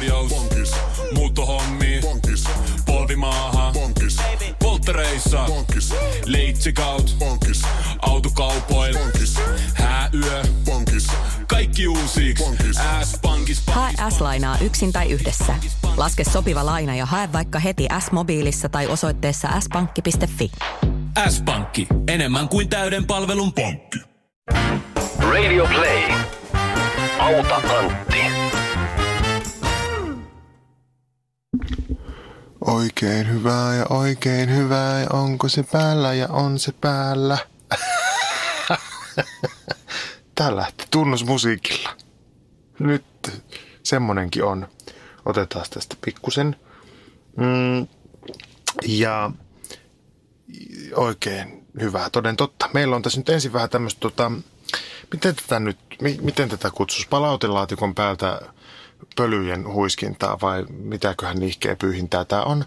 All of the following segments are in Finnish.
korjaus. Pankis. Muuttohommi. Pankis. Polvimaaha. Pankis. Polttereissa. Pankis. Leitsikaut. Pankis. Autokaupoil. Pankis. Hääyö. Pankis. Kaikki uusi. S-pankis. Hae S-lainaa yksin tai yhdessä. Laske sopiva laina ja hae vaikka heti S-mobiilissa tai osoitteessa s-pankki.fi. S-pankki. Enemmän kuin täyden palvelun pankki. Radio Play. Auta Antti. Oikein hyvää ja oikein hyvää ja onko se päällä ja on se päällä. Tää lähti tunnusmusiikilla. Nyt semmonenkin on. Otetaan tästä pikkusen. Mm, ja oikein hyvää, toden totta. Meillä on tässä nyt ensin vähän tämmöistä, tota, miten tätä nyt, mi, miten tätä kutsus, palautelaatikon päältä pölyjen huiskintaa vai mitäköhän nihkeä pyyhintää tämä on.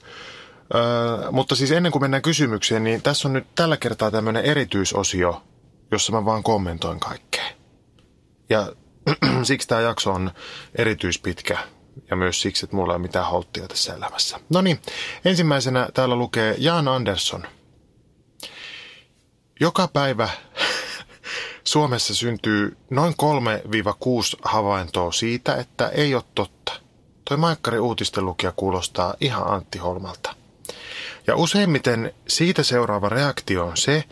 Öö, mutta siis ennen kuin mennään kysymykseen, niin tässä on nyt tällä kertaa tämmöinen erityisosio, jossa mä vaan kommentoin kaikkea. Ja siksi tämä jakso on erityispitkä ja myös siksi, että mulla ei ole mitään holttia tässä elämässä. No niin, ensimmäisenä täällä lukee Jan Andersson. Joka päivä Suomessa syntyy noin 3-6 havaintoa siitä, että ei ole totta. Toi Maikkari uutistenlukija kuulostaa ihan Antti Holmalta. Ja useimmiten siitä seuraava reaktio on se,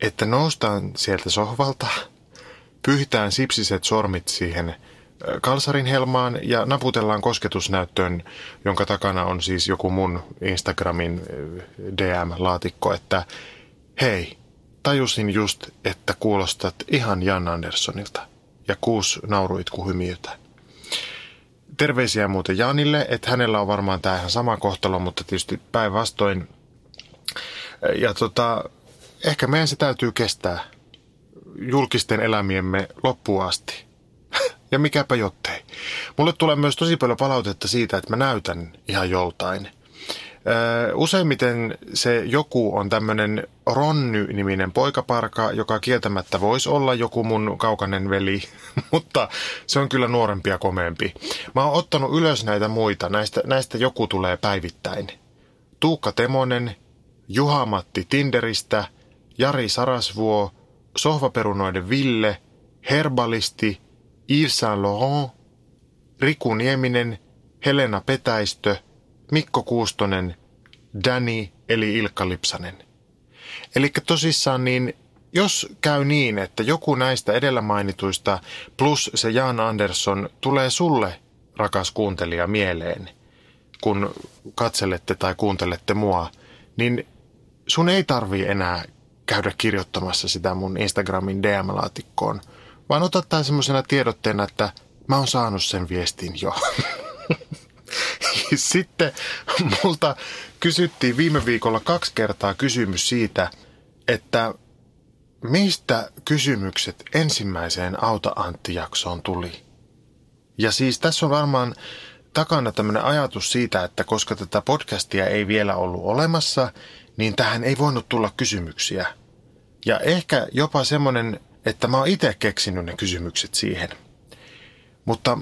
että noustaan sieltä sohvalta, pyhitään sipsiset sormit siihen kalsarin helmaan ja naputellaan kosketusnäyttöön, jonka takana on siis joku mun Instagramin DM-laatikko, että hei, tajusin just, että kuulostat ihan Jan Anderssonilta. Ja kuus nauruitku hymiötä. Terveisiä muuten Janille, että hänellä on varmaan tämä ihan sama kohtalo, mutta tietysti päinvastoin. Ja tota, ehkä meidän se täytyy kestää julkisten elämiemme loppuun asti. ja mikäpä jottei. Mulle tulee myös tosi paljon palautetta siitä, että mä näytän ihan joltain – Useimmiten se joku on tämmöinen Ronny-niminen poikaparka, joka kieltämättä voisi olla joku mun kaukainen veli, mutta se on kyllä nuorempi ja komeempi. Mä oon ottanut ylös näitä muita, näistä, näistä joku tulee päivittäin. Tuukka Temonen, Juha-Matti Tinderistä, Jari Sarasvuo, Sohvaperunoiden Ville, Herbalisti, Yves Saint Laurent, Riku Nieminen, Helena Petäistö – Mikko Kuustonen, Danny eli Ilkka Lipsanen. Eli tosissaan niin, jos käy niin, että joku näistä edellä mainituista plus se Jan Andersson tulee sulle, rakas kuuntelija, mieleen, kun katselette tai kuuntelette mua, niin sun ei tarvi enää käydä kirjoittamassa sitä mun Instagramin DM-laatikkoon, vaan otat semmoisena tiedotteena, että mä oon saanut sen viestin jo. Sitten multa kysyttiin viime viikolla kaksi kertaa kysymys siitä, että mistä kysymykset ensimmäiseen Auta Antti-jaksoon tuli. Ja siis tässä on varmaan takana tämmöinen ajatus siitä, että koska tätä podcastia ei vielä ollut olemassa, niin tähän ei voinut tulla kysymyksiä. Ja ehkä jopa semmoinen, että mä oon itse keksinyt ne kysymykset siihen. Mutta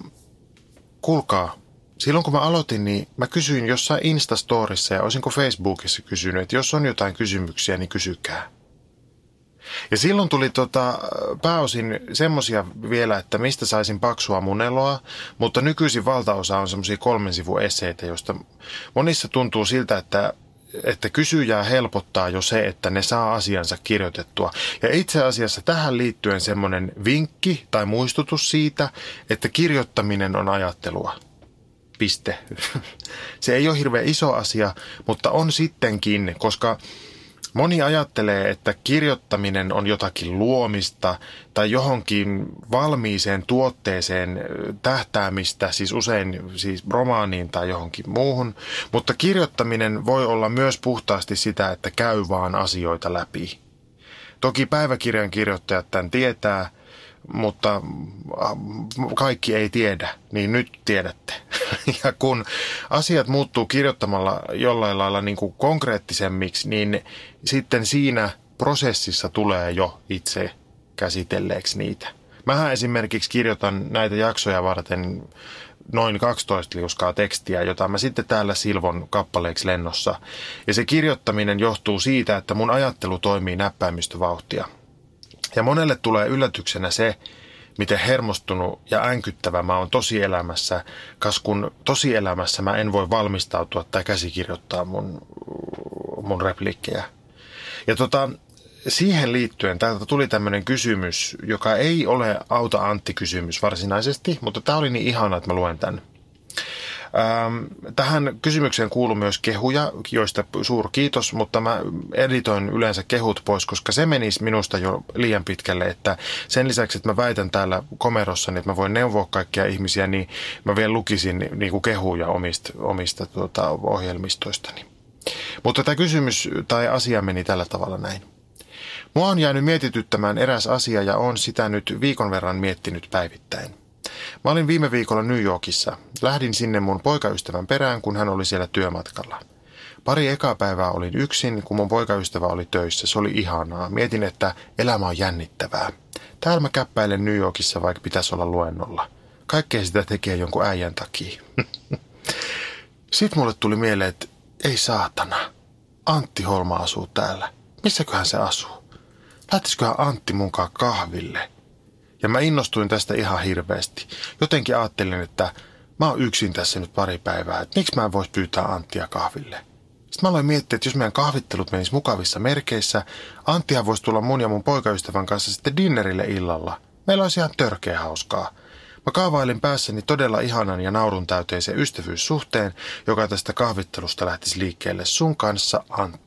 kuulkaa, silloin kun mä aloitin, niin mä kysyin jossain Instastorissa ja olisinko Facebookissa kysynyt, että jos on jotain kysymyksiä, niin kysykää. Ja silloin tuli tota, pääosin semmosia vielä, että mistä saisin paksua muneloa, mutta nykyisin valtaosa on semmoisia kolmen sivun esseitä, joista monissa tuntuu siltä, että että kysyjää helpottaa jo se, että ne saa asiansa kirjoitettua. Ja itse asiassa tähän liittyen semmoinen vinkki tai muistutus siitä, että kirjoittaminen on ajattelua. Piste. Se ei ole hirveän iso asia, mutta on sittenkin, koska moni ajattelee, että kirjoittaminen on jotakin luomista tai johonkin valmiiseen tuotteeseen tähtäämistä, siis usein siis romaaniin tai johonkin muuhun, mutta kirjoittaminen voi olla myös puhtaasti sitä, että käy vaan asioita läpi. Toki päiväkirjan kirjoittajat tämän tietää, mutta kaikki ei tiedä, niin nyt tiedätte. Ja kun asiat muuttuu kirjoittamalla jollain lailla niin kuin konkreettisemmiksi, niin sitten siinä prosessissa tulee jo itse käsitelleeksi niitä. Mähän esimerkiksi kirjoitan näitä jaksoja varten noin 12 liuskaa tekstiä, jota mä sitten täällä silvon kappaleeksi lennossa. Ja se kirjoittaminen johtuu siitä, että mun ajattelu toimii näppäimistövauhtia. Ja monelle tulee yllätyksenä se, miten hermostunut ja änkyttävä mä oon tosielämässä, kas kun tosielämässä mä en voi valmistautua tai käsikirjoittaa mun, mun repliikkejä. Ja tota, siihen liittyen täältä tuli tämmöinen kysymys, joka ei ole auta Antti-kysymys varsinaisesti, mutta tämä oli niin ihana, että mä luen tämän. Ähm, tähän kysymykseen kuuluu myös kehuja, joista suur kiitos, mutta mä editoin yleensä kehut pois, koska se menisi minusta jo liian pitkälle, että sen lisäksi, että mä väitän täällä komerossa, että mä voin neuvoa kaikkia ihmisiä, niin mä vielä lukisin niin kuin kehuja omista, omista tuota, ohjelmistoistani. Mutta tämä kysymys tai asia meni tällä tavalla näin. Mua on jäänyt mietityttämään eräs asia ja on sitä nyt viikon verran miettinyt päivittäin. Mä olin viime viikolla New Yorkissa. Lähdin sinne mun poikaystävän perään, kun hän oli siellä työmatkalla. Pari ekaa päivää olin yksin, kun mun poikaystävä oli töissä. Se oli ihanaa. Mietin, että elämä on jännittävää. Täällä mä käppäilen New Yorkissa, vaikka pitäisi olla luennolla. Kaikkea sitä tekee jonkun äijän takia. Sitten mulle tuli mieleen, että ei saatana. Antti Holma asuu täällä. Missäköhän se asuu? Lähtisiköhän Antti munkaan kahville? Ja mä innostuin tästä ihan hirveästi. Jotenkin ajattelin, että mä oon yksin tässä nyt pari päivää, että miksi mä en voisi pyytää Anttia kahville. Sitten mä aloin miettiä, että jos meidän kahvittelut menis mukavissa merkeissä, Anttia voisi tulla mun ja mun poikaystävän kanssa sitten dinnerille illalla. Meillä olisi ihan törkeä hauskaa. Mä kaavailin päässäni todella ihanan ja naurun täyteisen ystävyyssuhteen, joka tästä kahvittelusta lähtisi liikkeelle sun kanssa, Antti.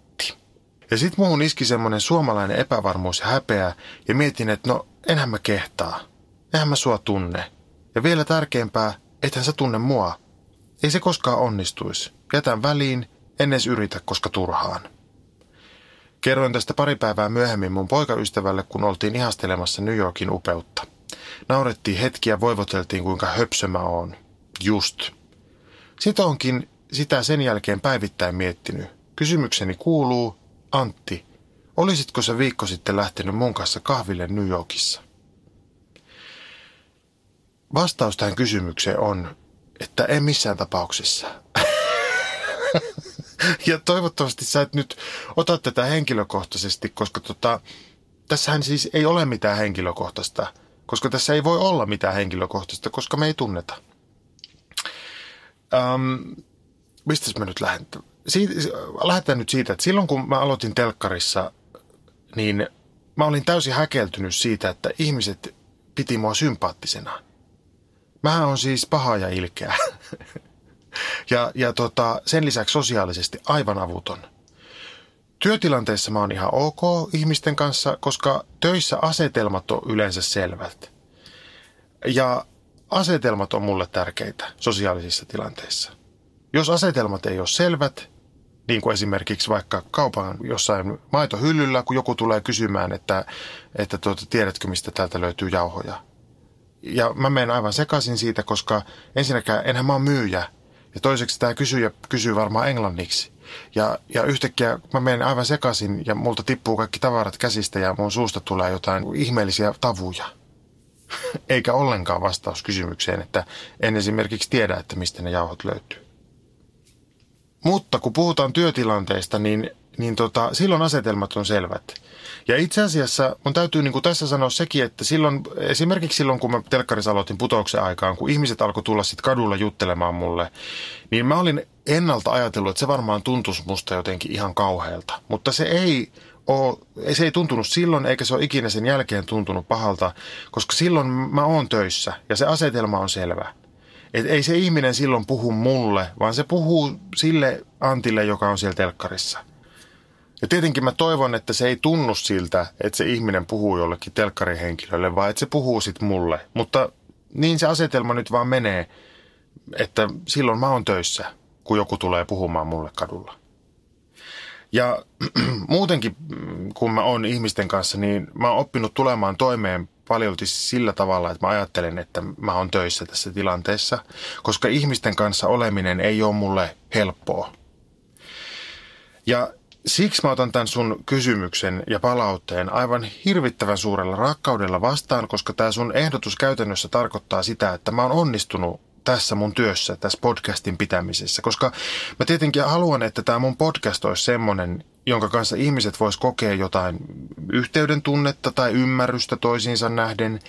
Ja sit muuhun iski semmonen suomalainen epävarmuus ja häpeä, ja mietin, että no enhän mä kehtaa. Enhän mä sua tunne. Ja vielä tärkeämpää, ethän sä tunne mua. Ei se koskaan onnistuisi. Jätän väliin, en edes yritä, koska turhaan. Kerroin tästä pari päivää myöhemmin mun poikaystävälle, kun oltiin ihastelemassa New Yorkin upeutta. Naurettiin hetkiä, voivoteltiin kuinka höpsö mä oon. Just. Sitä onkin sitä sen jälkeen päivittäin miettinyt. Kysymykseni kuuluu, Antti, olisitko sä viikko sitten lähtenyt mun kanssa kahville New Yorkissa? Vastaus tähän kysymykseen on, että en missään tapauksessa. ja toivottavasti sä et nyt ota tätä henkilökohtaisesti, koska tota, tässähän siis ei ole mitään henkilökohtaista, koska tässä ei voi olla mitään henkilökohtaista, koska me ei tunneta. Um, mistä mä nyt lähden? Siitä, lähdetään nyt siitä, että silloin kun mä aloitin telkkarissa, niin mä olin täysin häkeltynyt siitä, että ihmiset piti mua sympaattisena. Mä on siis paha ja ilkeä. ja ja tota, sen lisäksi sosiaalisesti aivan avuton. Työtilanteessa mä oon ihan ok ihmisten kanssa, koska töissä asetelmat on yleensä selvät. Ja asetelmat on mulle tärkeitä sosiaalisissa tilanteissa. Jos asetelmat ei ole selvät, niin kuin esimerkiksi vaikka kaupan jossain maitohyllyllä, kun joku tulee kysymään, että, että tuota, tiedätkö mistä täältä löytyy jauhoja. Ja mä menen aivan sekaisin siitä, koska ensinnäkään enhän mä oon myyjä. Ja toiseksi tämä kysyjä kysyy varmaan englanniksi. Ja, ja yhtäkkiä mä menen aivan sekaisin ja multa tippuu kaikki tavarat käsistä ja mun suusta tulee jotain ihmeellisiä tavuja. Eikä ollenkaan vastaus kysymykseen, että en esimerkiksi tiedä, että mistä ne jauhot löytyy. Mutta kun puhutaan työtilanteista, niin, niin tota, silloin asetelmat on selvät. Ja itse asiassa mun täytyy niin kuin tässä sanoa sekin, että silloin, esimerkiksi silloin kun mä telkkarissa aloitin putouksen aikaan, kun ihmiset alkoi tulla sitten kadulla juttelemaan mulle, niin mä olin ennalta ajatellut, että se varmaan tuntuisi musta jotenkin ihan kauhealta. Mutta se ei ole, se ei tuntunut silloin, eikä se ole ikinä sen jälkeen tuntunut pahalta, koska silloin mä oon töissä ja se asetelma on selvä. Et ei se ihminen silloin puhu mulle, vaan se puhuu sille Antille, joka on siellä telkkarissa. Ja tietenkin mä toivon, että se ei tunnu siltä, että se ihminen puhuu jollekin telkkarihenkilölle, vaan että se puhuu sit mulle. Mutta niin se asetelma nyt vaan menee, että silloin mä oon töissä, kun joku tulee puhumaan mulle kadulla. Ja muutenkin, kun mä oon ihmisten kanssa, niin mä oon oppinut tulemaan toimeen paljolti sillä tavalla, että mä ajattelen, että mä oon töissä tässä tilanteessa, koska ihmisten kanssa oleminen ei ole mulle helppoa. Ja siksi mä otan tämän sun kysymyksen ja palautteen aivan hirvittävän suurella rakkaudella vastaan, koska tämä sun ehdotus käytännössä tarkoittaa sitä, että mä oon onnistunut tässä mun työssä, tässä podcastin pitämisessä. Koska mä tietenkin haluan, että tämä mun podcast olisi semmoinen, jonka kanssa ihmiset vois kokea jotain yhteyden tunnetta tai ymmärrystä toisiinsa nähden.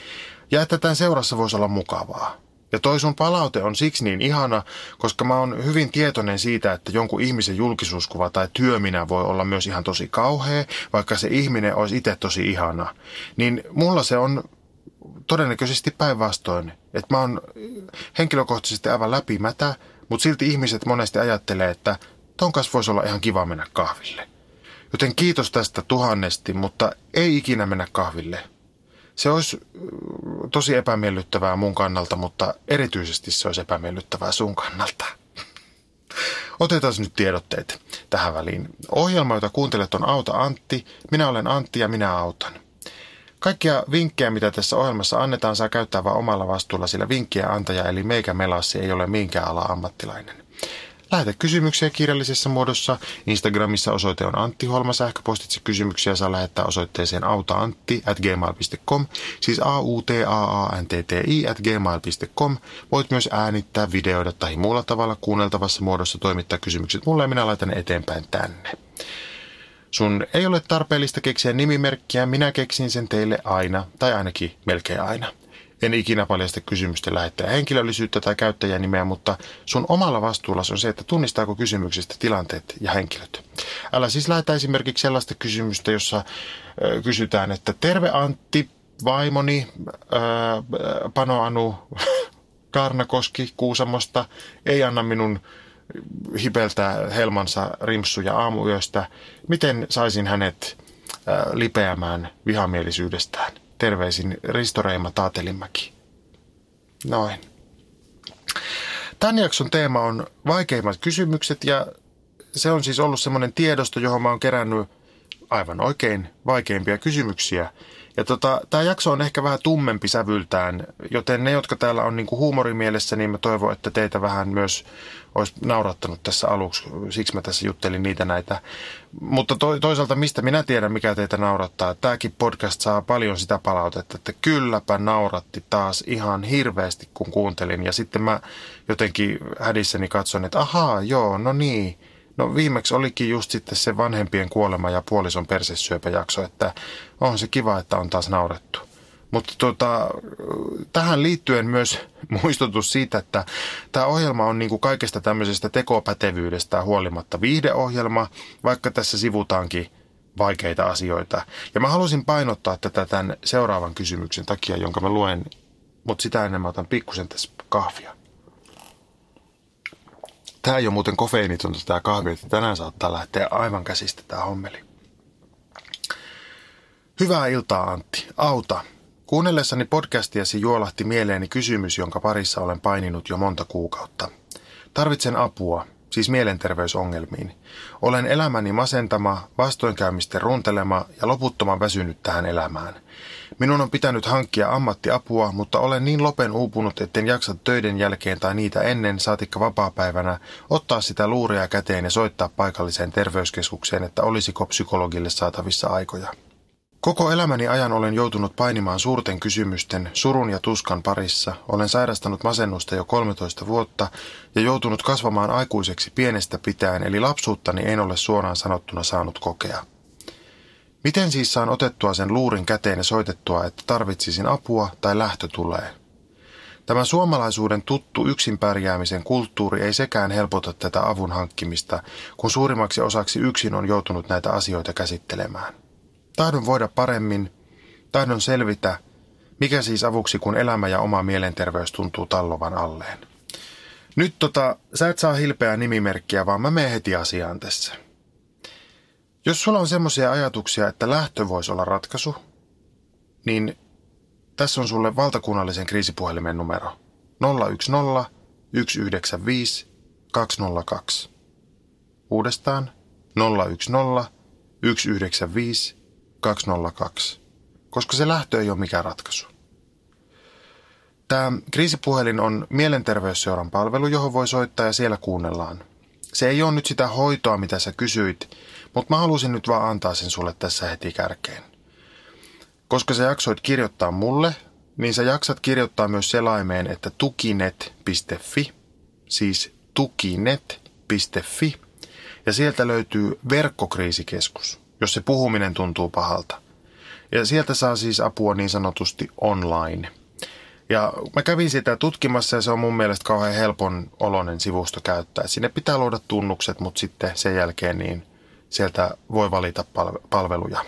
Ja että tämän seurassa voisi olla mukavaa. Ja toi sun palaute on siksi niin ihana, koska mä oon hyvin tietoinen siitä, että jonkun ihmisen julkisuuskuva tai työminä voi olla myös ihan tosi kauhea, vaikka se ihminen olisi itse tosi ihana. Niin mulla se on todennäköisesti päinvastoin. Että mä oon henkilökohtaisesti aivan läpimätä, mutta silti ihmiset monesti ajattelee, että ton kanssa voisi olla ihan kiva mennä kahville. Joten kiitos tästä tuhannesti, mutta ei ikinä mennä kahville. Se olisi tosi epämiellyttävää mun kannalta, mutta erityisesti se olisi epämiellyttävää sun kannalta. Otetaan nyt tiedotteet tähän väliin. Ohjelma, jota kuuntelet, on Auta Antti. Minä olen Antti ja minä autan. Kaikkia vinkkejä, mitä tässä ohjelmassa annetaan, saa käyttää vain omalla vastuulla, sillä vinkkiä antaja eli meikä melassi ei ole minkään ala ammattilainen. Lähetä kysymyksiä kirjallisessa muodossa. Instagramissa osoite on Antti Holma. Sähköpostitse kysymyksiä saa lähettää osoitteeseen autaantti at gmail.com, siis a u t a a n t t i at gmail.com. Voit myös äänittää, videoida tai muulla tavalla kuunneltavassa muodossa toimittaa kysymykset mulle ja minä laitan ne eteenpäin tänne. Sun ei ole tarpeellista keksiä nimimerkkiä, minä keksin sen teille aina, tai ainakin melkein aina. En ikinä paljasta kysymysten lähettäjä henkilöllisyyttä tai käyttäjänimeä, mutta sun omalla vastuulla on se, että tunnistaako kysymyksestä tilanteet ja henkilöt. Älä siis lähetä esimerkiksi sellaista kysymystä, jossa ö, kysytään, että terve Antti, vaimoni, ö, Pano Anu, Karnakoski Kuusamosta ei anna minun hipeltää helmansa rimsuja aamuyöstä. Miten saisin hänet lipeämään vihamielisyydestään? Terveisin Risto Reima Taatelimäki. Noin. Tämän jakson teema on vaikeimmat kysymykset ja se on siis ollut semmoinen tiedosto, johon mä oon kerännyt aivan oikein vaikeimpia kysymyksiä. Ja tota, tämä jakso on ehkä vähän tummempi sävyltään, joten ne, jotka täällä on niinku huumorimielessä, niin mä toivon, että teitä vähän myös olisi naurattanut tässä aluksi. Siksi mä tässä juttelin niitä näitä. Mutta to, toisaalta mistä minä tiedän, mikä teitä naurattaa. Tämäkin podcast saa paljon sitä palautetta, että kylläpä nauratti taas ihan hirveästi, kun kuuntelin. Ja sitten mä jotenkin hädissäni katson, että ahaa, joo, no niin No viimeksi olikin just sitten se vanhempien kuolema ja puolison persesyöpäjakso, että on se kiva, että on taas naurettu. Mutta tota, tähän liittyen myös muistutus siitä, että tämä ohjelma on niinku kaikesta tämmöisestä tekopätevyydestä huolimatta viihdeohjelma, vaikka tässä sivutaankin vaikeita asioita. Ja mä halusin painottaa tätä tämän seuraavan kysymyksen takia, jonka mä luen, mutta sitä ennen mä otan pikkusen tässä kahvia. Tämä ei ole muuten kofeiinitonta tämä kahvi, että tänään saattaa lähteä aivan käsistä tämä hommeli. Hyvää iltaa Antti. Auta. Kuunnellessani podcastiasi juolahti mieleeni kysymys, jonka parissa olen paininut jo monta kuukautta. Tarvitsen apua, siis mielenterveysongelmiin. Olen elämäni masentama, vastoinkäymisten runtelema ja loputtoman väsynyt tähän elämään. Minun on pitänyt hankkia ammattiapua, mutta olen niin lopen uupunut, etten jaksa töiden jälkeen tai niitä ennen, saatikka vapaapäivänä, ottaa sitä luuria käteen ja soittaa paikalliseen terveyskeskukseen, että olisiko psykologille saatavissa aikoja. Koko elämäni ajan olen joutunut painimaan suurten kysymysten, surun ja tuskan parissa. Olen sairastanut masennusta jo 13 vuotta ja joutunut kasvamaan aikuiseksi pienestä pitäen, eli lapsuuttani en ole suoraan sanottuna saanut kokea. Miten siis saan otettua sen luurin käteen ja soitettua, että tarvitsisin apua tai lähtö tulee? Tämä suomalaisuuden tuttu yksin pärjäämisen kulttuuri ei sekään helpota tätä avun hankkimista, kun suurimmaksi osaksi yksin on joutunut näitä asioita käsittelemään. Tahdon voida paremmin, tahdon selvitä, mikä siis avuksi, kun elämä ja oma mielenterveys tuntuu tallovan alleen. Nyt tota, sä et saa hilpeää nimimerkkiä, vaan mä menen heti asiaan tässä. Jos sulla on semmoisia ajatuksia, että lähtö voisi olla ratkaisu, niin tässä on sulle valtakunnallisen kriisipuhelimen numero 010 195 202. Uudestaan 010 195 202, koska se lähtö ei ole mikään ratkaisu. Tämä kriisipuhelin on mielenterveysseuran palvelu, johon voi soittaa ja siellä kuunnellaan. Se ei ole nyt sitä hoitoa, mitä sä kysyit, mutta mä halusin nyt vaan antaa sen sulle tässä heti kärkeen. Koska sä jaksoit kirjoittaa mulle, niin sä jaksat kirjoittaa myös selaimeen, että tukinet.fi, siis tukinet.fi, ja sieltä löytyy verkkokriisikeskus, jos se puhuminen tuntuu pahalta. Ja sieltä saa siis apua niin sanotusti online. Ja mä kävin sitä tutkimassa ja se on mun mielestä kauhean helpon oloinen sivusto käyttää. Sinne pitää luoda tunnukset, mutta sitten sen jälkeen niin sieltä voi valita palveluja.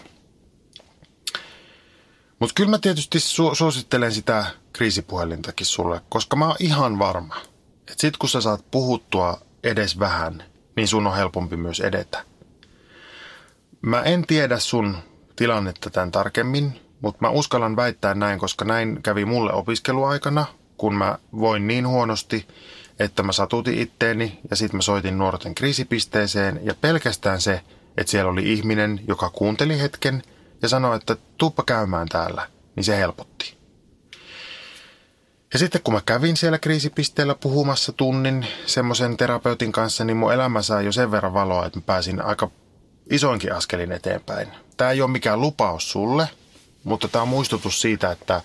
Mutta kyllä mä tietysti su- suosittelen sitä kriisipuhelintakin sulle, koska mä oon ihan varma, että sit kun sä saat puhuttua edes vähän, niin sun on helpompi myös edetä. Mä en tiedä sun tilannetta tämän tarkemmin, mutta mä uskallan väittää näin, koska näin kävi mulle opiskeluaikana, kun mä voin niin huonosti, että mä satutin itteeni ja sitten mä soitin nuorten kriisipisteeseen ja pelkästään se, että siellä oli ihminen, joka kuunteli hetken ja sanoi, että tuuppa käymään täällä, niin se helpotti. Ja sitten kun mä kävin siellä kriisipisteellä puhumassa tunnin semmoisen terapeutin kanssa, niin mun elämä sai jo sen verran valoa, että mä pääsin aika isoinkin askelin eteenpäin. Tämä ei ole mikään lupaus sulle, mutta tämä on muistutus siitä, että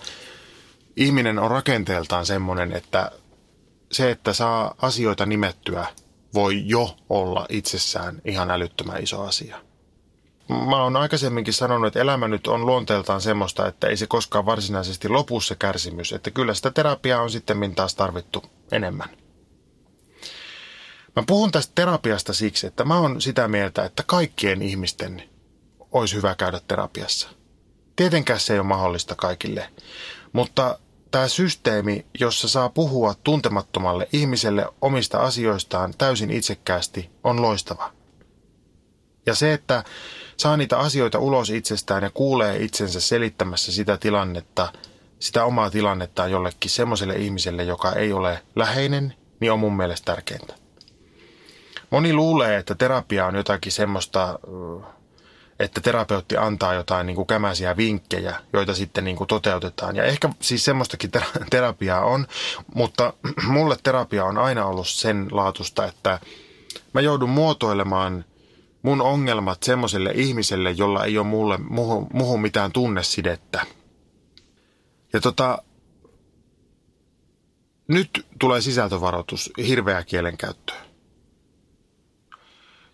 ihminen on rakenteeltaan semmoinen, että se, että saa asioita nimettyä, voi jo olla itsessään ihan älyttömän iso asia. Mä oon aikaisemminkin sanonut, että elämä nyt on luonteeltaan semmoista, että ei se koskaan varsinaisesti lopu se kärsimys. Että kyllä sitä terapiaa on sitten taas tarvittu enemmän. Mä puhun tästä terapiasta siksi, että mä oon sitä mieltä, että kaikkien ihmisten olisi hyvä käydä terapiassa. Tietenkään se ei ole mahdollista kaikille, mutta tämä systeemi, jossa saa puhua tuntemattomalle ihmiselle omista asioistaan täysin itsekkäästi, on loistava. Ja se, että saa niitä asioita ulos itsestään ja kuulee itsensä selittämässä sitä tilannetta, sitä omaa tilannettaan jollekin semmoiselle ihmiselle, joka ei ole läheinen, niin on mun mielestä tärkeintä. Moni luulee, että terapia on jotakin semmoista, että terapeutti antaa jotain niin kuin kämäisiä vinkkejä, joita sitten niin kuin toteutetaan. Ja ehkä siis semmoistakin terapiaa on, mutta mulle terapia on aina ollut sen laatusta, että mä joudun muotoilemaan mun ongelmat semmoiselle ihmiselle, jolla ei ole mulle, muhun, muhun mitään tunnesidettä. Ja tota, nyt tulee sisältövaroitus hirveä kielenkäyttöön.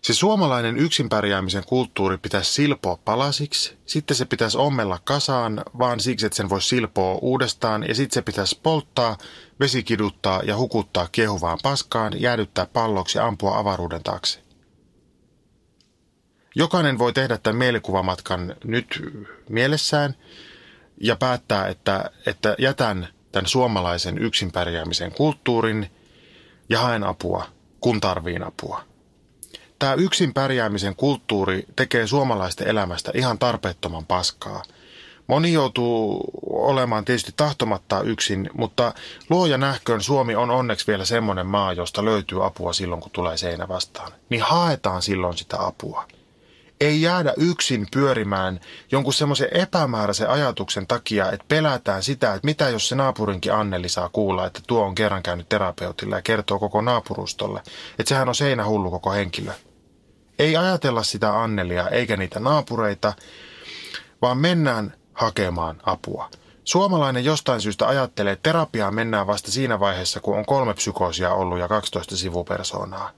Se suomalainen yksinpärjäämisen kulttuuri pitäisi silpoa palasiksi, sitten se pitäisi ommella kasaan, vaan siksi, että sen voisi silpoa uudestaan, ja sitten se pitäisi polttaa, vesikiduttaa ja hukuttaa kiehuvaan paskaan, jäädyttää palloksi ja ampua avaruuden taakse. Jokainen voi tehdä tämän mielikuvamatkan nyt mielessään ja päättää, että, että jätän tämän suomalaisen yksinpärjäämisen kulttuurin ja haen apua, kun tarviin apua tämä yksin pärjäämisen kulttuuri tekee suomalaisten elämästä ihan tarpeettoman paskaa. Moni joutuu olemaan tietysti tahtomatta yksin, mutta luoja nähköön Suomi on onneksi vielä semmoinen maa, josta löytyy apua silloin, kun tulee seinä vastaan. Niin haetaan silloin sitä apua. Ei jäädä yksin pyörimään jonkun semmoisen epämääräisen ajatuksen takia, että pelätään sitä, että mitä jos se naapurinkin Anneli saa kuulla, että tuo on kerran käynyt terapeutilla ja kertoo koko naapurustolle, että sehän on seinähullu koko henkilö. Ei ajatella sitä Annelia eikä niitä naapureita, vaan mennään hakemaan apua. Suomalainen jostain syystä ajattelee, että terapiaan mennään vasta siinä vaiheessa, kun on kolme psykoosia ollut ja 12 sivupersoonaa.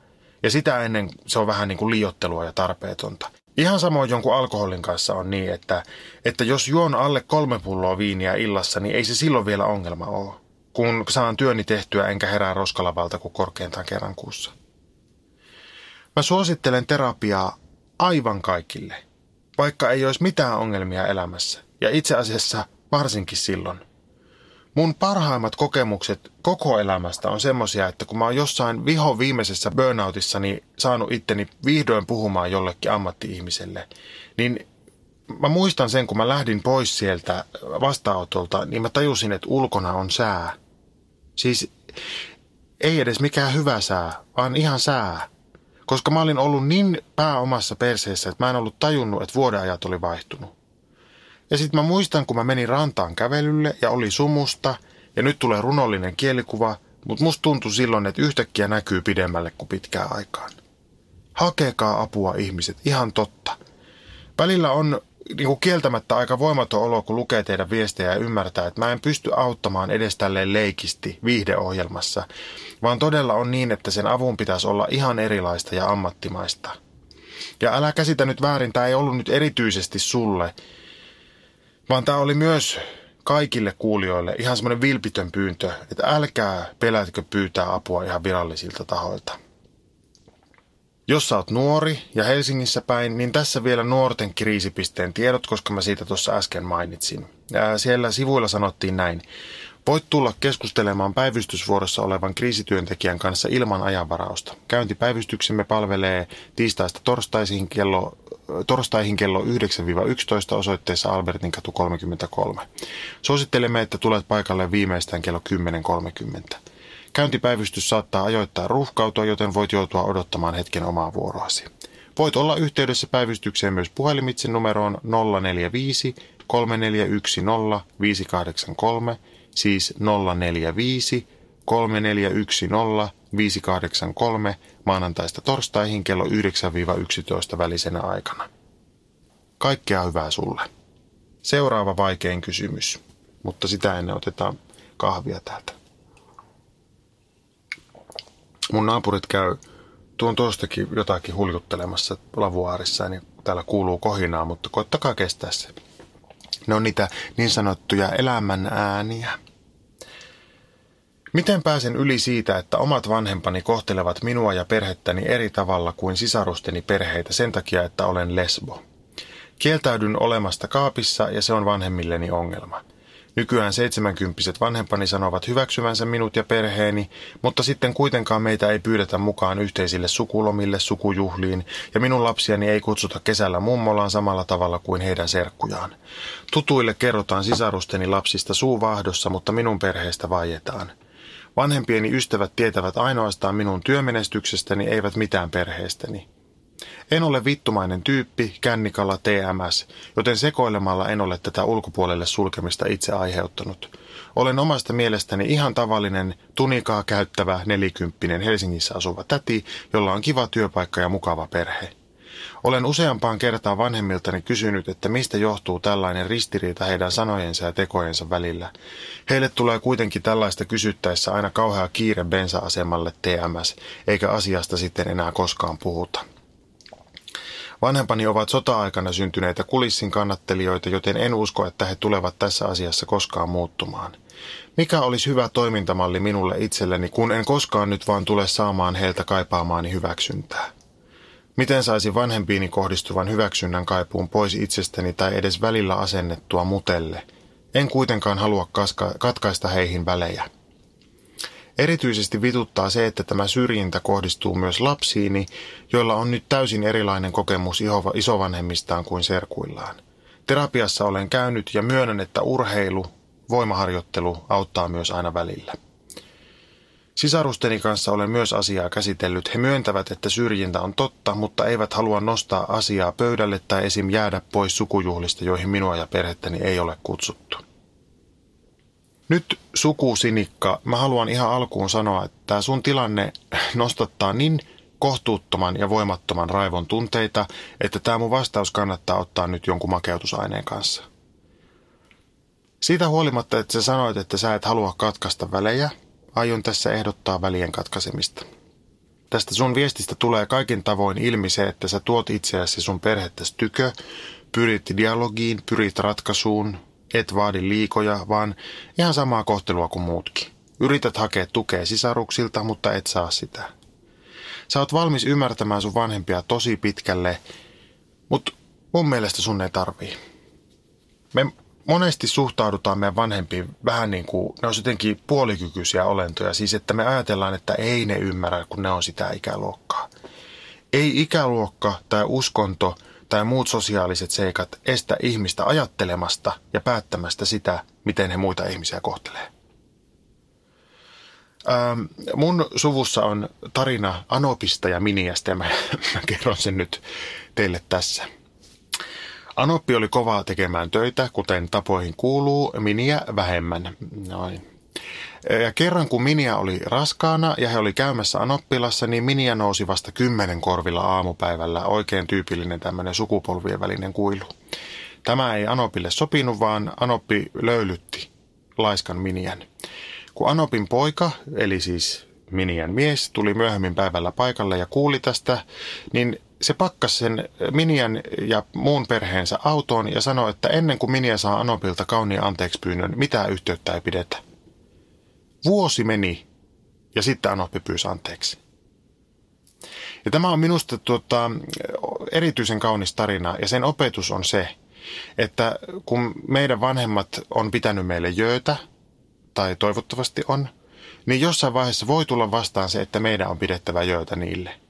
Ja sitä ennen se on vähän niin kuin liottelua ja tarpeetonta. Ihan samoin jonkun alkoholin kanssa on niin, että, että jos juon alle kolme pulloa viiniä illassa, niin ei se silloin vielä ongelma ole. Kun saan työni tehtyä enkä herää roskalavalta kuin korkeintaan kerran kuussa. Mä suosittelen terapiaa aivan kaikille, vaikka ei olisi mitään ongelmia elämässä. Ja itse asiassa varsinkin silloin. Mun parhaimmat kokemukset koko elämästä on semmosia, että kun mä oon jossain viho viimeisessä burnoutissani saanut itteni vihdoin puhumaan jollekin ammatti-ihmiselle, niin mä muistan sen, kun mä lähdin pois sieltä vastaanotolta, niin mä tajusin, että ulkona on sää. Siis ei edes mikään hyvä sää, vaan ihan sää. Koska mä olin ollut niin pääomassa perseessä, että mä en ollut tajunnut, että vuodeajat oli vaihtunut. Ja sitten mä muistan, kun mä menin rantaan kävelylle ja oli sumusta, ja nyt tulee runollinen kielikuva, mutta musta tuntui silloin, että yhtäkkiä näkyy pidemmälle kuin pitkään aikaan. Hakekaa apua ihmiset, ihan totta. Välillä on niin kuin kieltämättä aika voimaton olo, kun lukee teidän viestejä ja ymmärtää, että mä en pysty auttamaan edes tälleen leikisti viihdeohjelmassa, vaan todella on niin, että sen avun pitäisi olla ihan erilaista ja ammattimaista. Ja älä käsitä nyt väärin, tämä ei ollut nyt erityisesti sulle, vaan tämä oli myös kaikille kuulijoille ihan semmoinen vilpitön pyyntö, että älkää pelätkö pyytää apua ihan virallisilta tahoilta. Jos sä oot nuori ja Helsingissä päin, niin tässä vielä nuorten kriisipisteen tiedot, koska mä siitä tuossa äsken mainitsin. Siellä sivuilla sanottiin näin. Voit tulla keskustelemaan päivystysvuorossa olevan kriisityöntekijän kanssa ilman ajanvarausta. Käyntipäivystyksemme palvelee tiistaista torstaihin kello, torstaihin kello 9-11 osoitteessa Albertin katu 33. Suosittelemme, että tulet paikalle viimeistään kello 10.30. Käyntipäivystys saattaa ajoittaa ruuhkautua, joten voit joutua odottamaan hetken omaa vuoroasi. Voit olla yhteydessä päivystykseen myös puhelimitse numeroon 045 3410 583, siis 045 3410 583 maanantaista torstaihin kello 9-11 välisenä aikana. Kaikkea hyvää sulle. Seuraava vaikein kysymys, mutta sitä ennen otetaan kahvia täältä. Mun naapurit käy tuon tuostakin jotakin huljuttelemassa lavuaarissa, niin täällä kuuluu kohinaa, mutta koittakaa kestää se. Ne on niitä niin sanottuja elämän ääniä. Miten pääsen yli siitä, että omat vanhempani kohtelevat minua ja perhettäni eri tavalla kuin sisarusteni perheitä sen takia, että olen lesbo? Kieltäydyn olemasta kaapissa ja se on vanhemmilleni ongelma. Nykyään seitsemänkymppiset vanhempani sanovat hyväksyvänsä minut ja perheeni, mutta sitten kuitenkaan meitä ei pyydetä mukaan yhteisille sukulomille, sukujuhliin, ja minun lapsiani ei kutsuta kesällä mummolaan samalla tavalla kuin heidän serkkujaan. Tutuille kerrotaan sisarusteni lapsista suuvahdossa, mutta minun perheestä vaietaan. Vanhempieni ystävät tietävät ainoastaan minun työmenestyksestäni, eivät mitään perheestäni. En ole vittumainen tyyppi, kännikalla TMS, joten sekoilemalla en ole tätä ulkopuolelle sulkemista itse aiheuttanut. Olen omasta mielestäni ihan tavallinen, tunikaa käyttävä nelikymppinen Helsingissä asuva täti, jolla on kiva työpaikka ja mukava perhe. Olen useampaan kertaan vanhemmiltani kysynyt, että mistä johtuu tällainen ristiriita heidän sanojensa ja tekojensa välillä. Heille tulee kuitenkin tällaista kysyttäessä aina kauhea kiire bensa-asemalle TMS, eikä asiasta sitten enää koskaan puhuta. Vanhempani ovat sota-aikana syntyneitä kulissin kannattelijoita, joten en usko, että he tulevat tässä asiassa koskaan muuttumaan. Mikä olisi hyvä toimintamalli minulle itselleni, kun en koskaan nyt vaan tule saamaan heiltä kaipaamaani hyväksyntää? Miten saisi vanhempiini kohdistuvan hyväksynnän kaipuun pois itsestäni tai edes välillä asennettua mutelle? En kuitenkaan halua katkaista heihin välejä. Erityisesti vituttaa se, että tämä syrjintä kohdistuu myös lapsiini, joilla on nyt täysin erilainen kokemus isovanhemmistaan kuin serkuillaan. Terapiassa olen käynyt ja myönnän, että urheilu, voimaharjoittelu auttaa myös aina välillä. Sisarusteni kanssa olen myös asiaa käsitellyt. He myöntävät, että syrjintä on totta, mutta eivät halua nostaa asiaa pöydälle tai esim. jäädä pois sukujuhlista, joihin minua ja perhettäni ei ole kutsuttu. Nyt sukusinikka, mä haluan ihan alkuun sanoa, että tämä sun tilanne nostattaa niin kohtuuttoman ja voimattoman raivon tunteita, että tämä mun vastaus kannattaa ottaa nyt jonkun makeutusaineen kanssa. Siitä huolimatta, että sä sanoit, että sä et halua katkaista välejä, aion tässä ehdottaa välien katkaisemista. Tästä sun viestistä tulee kaikin tavoin ilmi se, että sä tuot itseäsi sun perhettäsi tykö, pyrit dialogiin, pyrit ratkaisuun, et vaadi liikoja, vaan ihan samaa kohtelua kuin muutkin. Yrität hakea tukea sisaruksilta, mutta et saa sitä. Sä oot valmis ymmärtämään sun vanhempia tosi pitkälle, mutta mun mielestä sun ei tarvii. Me monesti suhtaudutaan meidän vanhempiin vähän niin kuin, ne on jotenkin puolikykyisiä olentoja. Siis että me ajatellaan, että ei ne ymmärrä, kun ne on sitä ikäluokkaa. Ei ikäluokka tai uskonto – tai muut sosiaaliset seikat estä ihmistä ajattelemasta ja päättämästä sitä, miten he muita ihmisiä kohtelee. Ähm, mun suvussa on tarina Anopista ja Miniästä ja mä, mä kerron sen nyt teille tässä. Anoppi oli kovaa tekemään töitä, kuten tapoihin kuuluu, Miniä vähemmän. Noin. Ja kerran kun Minia oli raskaana ja he oli käymässä Anoppilassa, niin Minia nousi vasta kymmenen korvilla aamupäivällä. Oikein tyypillinen tämmöinen sukupolvien välinen kuilu. Tämä ei Anopille sopinut, vaan Anoppi löylytti laiskan Minian. Kun Anopin poika, eli siis Minian mies, tuli myöhemmin päivällä paikalle ja kuuli tästä, niin se pakkasi sen Minian ja muun perheensä autoon ja sanoi, että ennen kuin Minia saa Anopilta kauniin anteeksi pyynnön, mitä yhteyttä ei pidetä. Vuosi meni ja sitten Anoppi pyysi anteeksi. Ja tämä on minusta tuota, erityisen kaunis tarina ja sen opetus on se, että kun meidän vanhemmat on pitänyt meille jöötä, tai toivottavasti on, niin jossain vaiheessa voi tulla vastaan se, että meidän on pidettävä jöötä niille.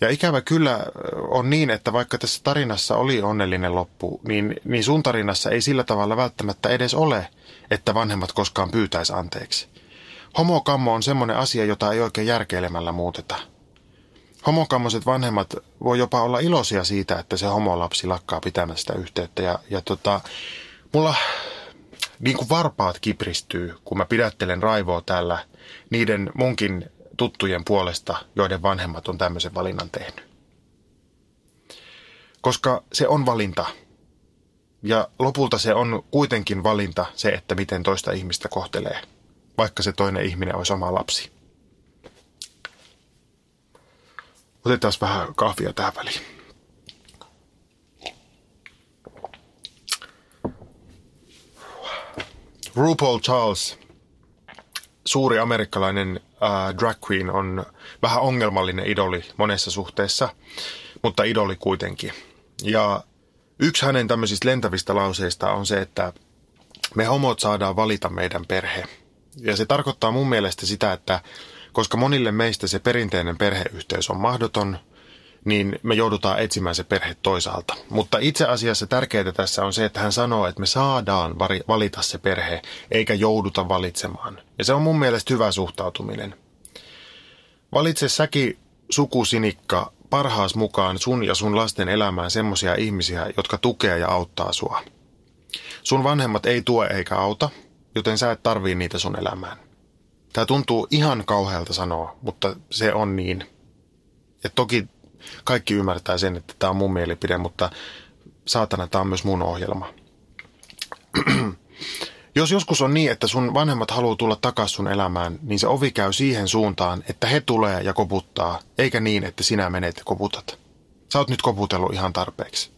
Ja ikävä kyllä on niin, että vaikka tässä tarinassa oli onnellinen loppu, niin, niin sun tarinassa ei sillä tavalla välttämättä edes ole, että vanhemmat koskaan pyytäisi anteeksi. Homokammo on semmoinen asia, jota ei oikein järkeilemällä muuteta. Homokammoiset vanhemmat voi jopa olla iloisia siitä, että se homolapsi lakkaa pitämästä yhteyttä. Ja, ja tota, mulla niin kuin varpaat kipristyy, kun mä pidättelen raivoa täällä niiden munkin tuttujen puolesta, joiden vanhemmat on tämmöisen valinnan tehnyt. Koska se on valinta. Ja lopulta se on kuitenkin valinta se, että miten toista ihmistä kohtelee, vaikka se toinen ihminen olisi oma lapsi. Otetaan vähän kahvia tähän väliin. RuPaul Charles, suuri amerikkalainen äh, drag queen, on vähän ongelmallinen idoli monessa suhteessa, mutta idoli kuitenkin. Ja yksi hänen tämmöisistä lentävistä lauseista on se, että me homot saadaan valita meidän perhe. Ja se tarkoittaa mun mielestä sitä, että koska monille meistä se perinteinen perheyhteys on mahdoton, niin me joudutaan etsimään se perhe toisaalta. Mutta itse asiassa tärkeää tässä on se, että hän sanoo, että me saadaan valita se perhe, eikä jouduta valitsemaan. Ja se on mun mielestä hyvä suhtautuminen. Valitse säkin sukusinikka parhaas mukaan sun ja sun lasten elämään semmoisia ihmisiä, jotka tukee ja auttaa sua. Sun vanhemmat ei tue eikä auta, joten sä et tarvii niitä sun elämään. Tämä tuntuu ihan kauhealta sanoa, mutta se on niin. Ja toki kaikki ymmärtää sen, että tämä on mun mielipide, mutta saatana, tämä on myös mun ohjelma. Jos joskus on niin, että sun vanhemmat haluaa tulla takaisin sun elämään, niin se ovi käy siihen suuntaan, että he tulee ja koputtaa, eikä niin, että sinä menet ja koputat. Sä oot nyt koputellut ihan tarpeeksi.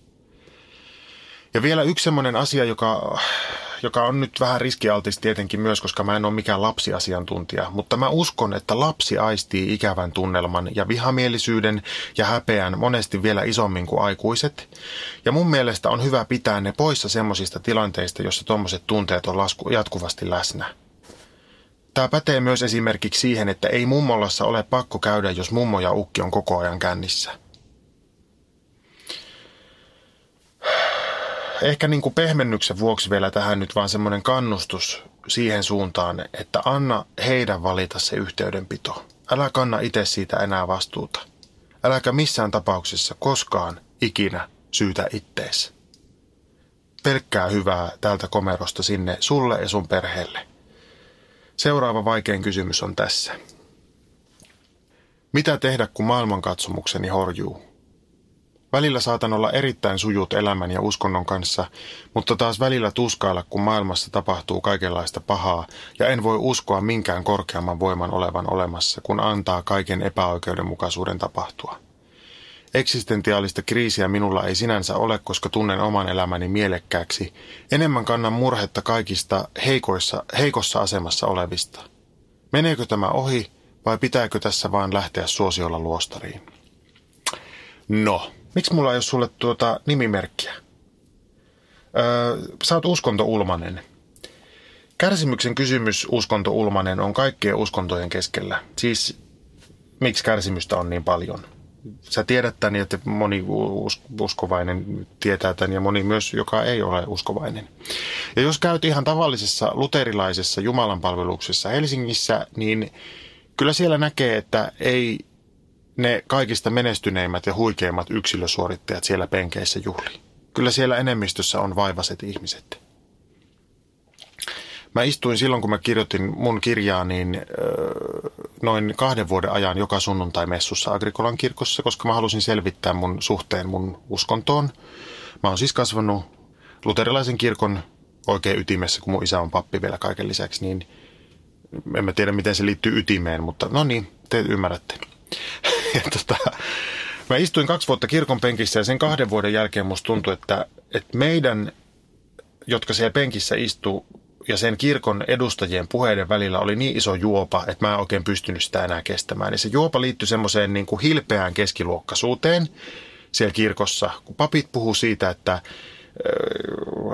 Ja vielä yksi semmoinen asia, joka joka on nyt vähän riskialtis tietenkin myös, koska mä en ole mikään lapsiasiantuntija, mutta mä uskon, että lapsi aistii ikävän tunnelman ja vihamielisyyden ja häpeän monesti vielä isommin kuin aikuiset. Ja mun mielestä on hyvä pitää ne poissa semmoisista tilanteista, jossa tuommoiset tunteet on lasku, jatkuvasti läsnä. Tämä pätee myös esimerkiksi siihen, että ei mummolassa ole pakko käydä, jos mummo ja ukki on koko ajan kännissä. Ehkä niin kuin pehmennyksen vuoksi vielä tähän nyt vaan semmoinen kannustus siihen suuntaan, että anna heidän valita se yhteydenpito. Älä kanna itse siitä enää vastuuta. Äläkä missään tapauksessa koskaan ikinä syytä ittees. Pelkkää hyvää tältä komerosta sinne sulle ja sun perheelle. Seuraava vaikein kysymys on tässä. Mitä tehdä, kun maailmankatsomukseni horjuu? Välillä saatan olla erittäin sujut elämän ja uskonnon kanssa, mutta taas välillä tuskailla, kun maailmassa tapahtuu kaikenlaista pahaa, ja en voi uskoa minkään korkeamman voiman olevan olemassa, kun antaa kaiken epäoikeudenmukaisuuden tapahtua. Eksistentiaalista kriisiä minulla ei sinänsä ole, koska tunnen oman elämäni mielekkääksi. Enemmän kannan murhetta kaikista heikoissa, heikossa asemassa olevista. Meneekö tämä ohi vai pitääkö tässä vaan lähteä suosiolla luostariin? No, Miksi mulla ei ole sulle tuota nimimerkkiä? Öö, sä oot uskonto Ulmanen. Kärsimyksen kysymys uskonto Ulmanen on kaikkien uskontojen keskellä. Siis miksi kärsimystä on niin paljon? Sä tiedät tämän, että moni uskovainen tietää tämän ja moni myös, joka ei ole uskovainen. Ja jos käyt ihan tavallisessa luterilaisessa jumalanpalveluksessa Helsingissä, niin kyllä siellä näkee, että ei ne kaikista menestyneimmät ja huikeimmat yksilösuorittajat siellä penkeissä juhli. Kyllä siellä enemmistössä on vaivaset ihmiset. Mä istuin silloin, kun mä kirjoitin mun kirjaa, niin noin kahden vuoden ajan joka sunnuntai messussa Agrikolan kirkossa, koska mä halusin selvittää mun suhteen mun uskontoon. Mä oon siis kasvanut luterilaisen kirkon oikein ytimessä, kun mun isä on pappi vielä kaiken lisäksi, niin en mä tiedä, miten se liittyy ytimeen, mutta no niin, te ymmärrätte. Ja tota, mä istuin kaksi vuotta kirkon penkissä ja sen kahden vuoden jälkeen musta tuntui, että, että meidän, jotka siellä penkissä istuu, ja sen kirkon edustajien puheiden välillä oli niin iso juopa, että mä en oikein pystynyt sitä enää kestämään. Ja se juopa liittyi semmoiseen niin kuin hilpeään keskiluokkaisuuteen siellä kirkossa, kun papit puhuu siitä, että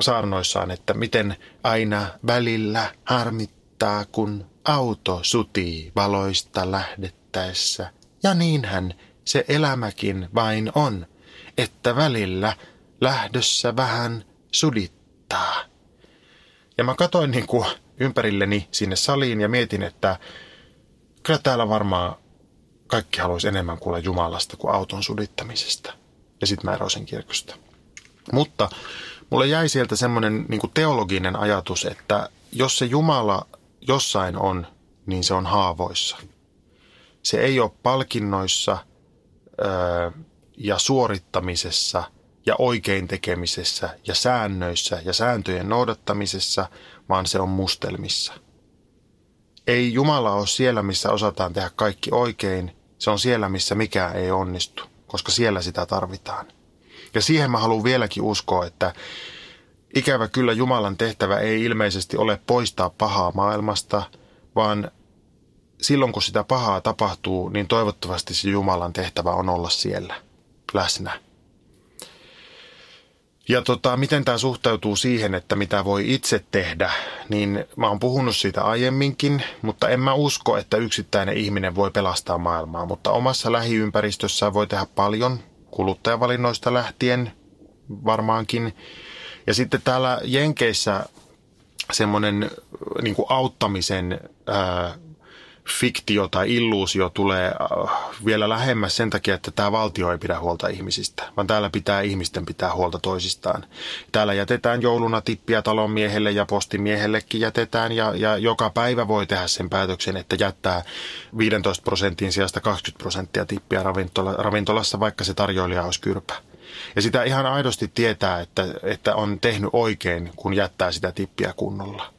saarnoissaan, että miten aina välillä harmittaa, kun auto sutii valoista lähdettäessä. Ja niinhän se elämäkin vain on, että välillä lähdössä vähän sudittaa. Ja mä katsoin niin kuin ympärilleni sinne saliin ja mietin, että kyllä täällä varmaan kaikki haluaisi enemmän kuulla Jumalasta kuin auton sudittamisesta. Ja sitten mä erosin kirkosta. Mutta mulle jäi sieltä semmoinen niin teologinen ajatus, että jos se Jumala jossain on, niin se on haavoissa. Se ei ole palkinnoissa ja suorittamisessa – ja oikein tekemisessä ja säännöissä ja sääntöjen noudattamisessa, vaan se on mustelmissa. Ei Jumala ole siellä, missä osataan tehdä kaikki oikein, se on siellä, missä mikään ei onnistu, koska siellä sitä tarvitaan. Ja siihen mä haluan vieläkin uskoa, että ikävä kyllä Jumalan tehtävä ei ilmeisesti ole poistaa pahaa maailmasta, vaan silloin kun sitä pahaa tapahtuu, niin toivottavasti se Jumalan tehtävä on olla siellä läsnä ja tota, miten tämä suhtautuu siihen, että mitä voi itse tehdä, niin mä oon puhunut siitä aiemminkin, mutta en mä usko, että yksittäinen ihminen voi pelastaa maailmaa, mutta omassa lähiympäristössä voi tehdä paljon, kuluttajavalinnoista lähtien varmaankin. Ja sitten täällä Jenkeissä semmoinen niin auttamisen ää, fiktio tai illuusio tulee äh, vielä lähemmäs sen takia, että tämä valtio ei pidä huolta ihmisistä, vaan täällä pitää ihmisten pitää huolta toisistaan. Täällä jätetään jouluna tippiä talonmiehelle ja postimiehellekin jätetään ja, ja joka päivä voi tehdä sen päätöksen, että jättää 15 prosentin sijasta 20 prosenttia tippiä ravintola, ravintolassa, vaikka se tarjoilija olisi kyrpä. Ja sitä ihan aidosti tietää, että, että on tehnyt oikein, kun jättää sitä tippiä kunnolla.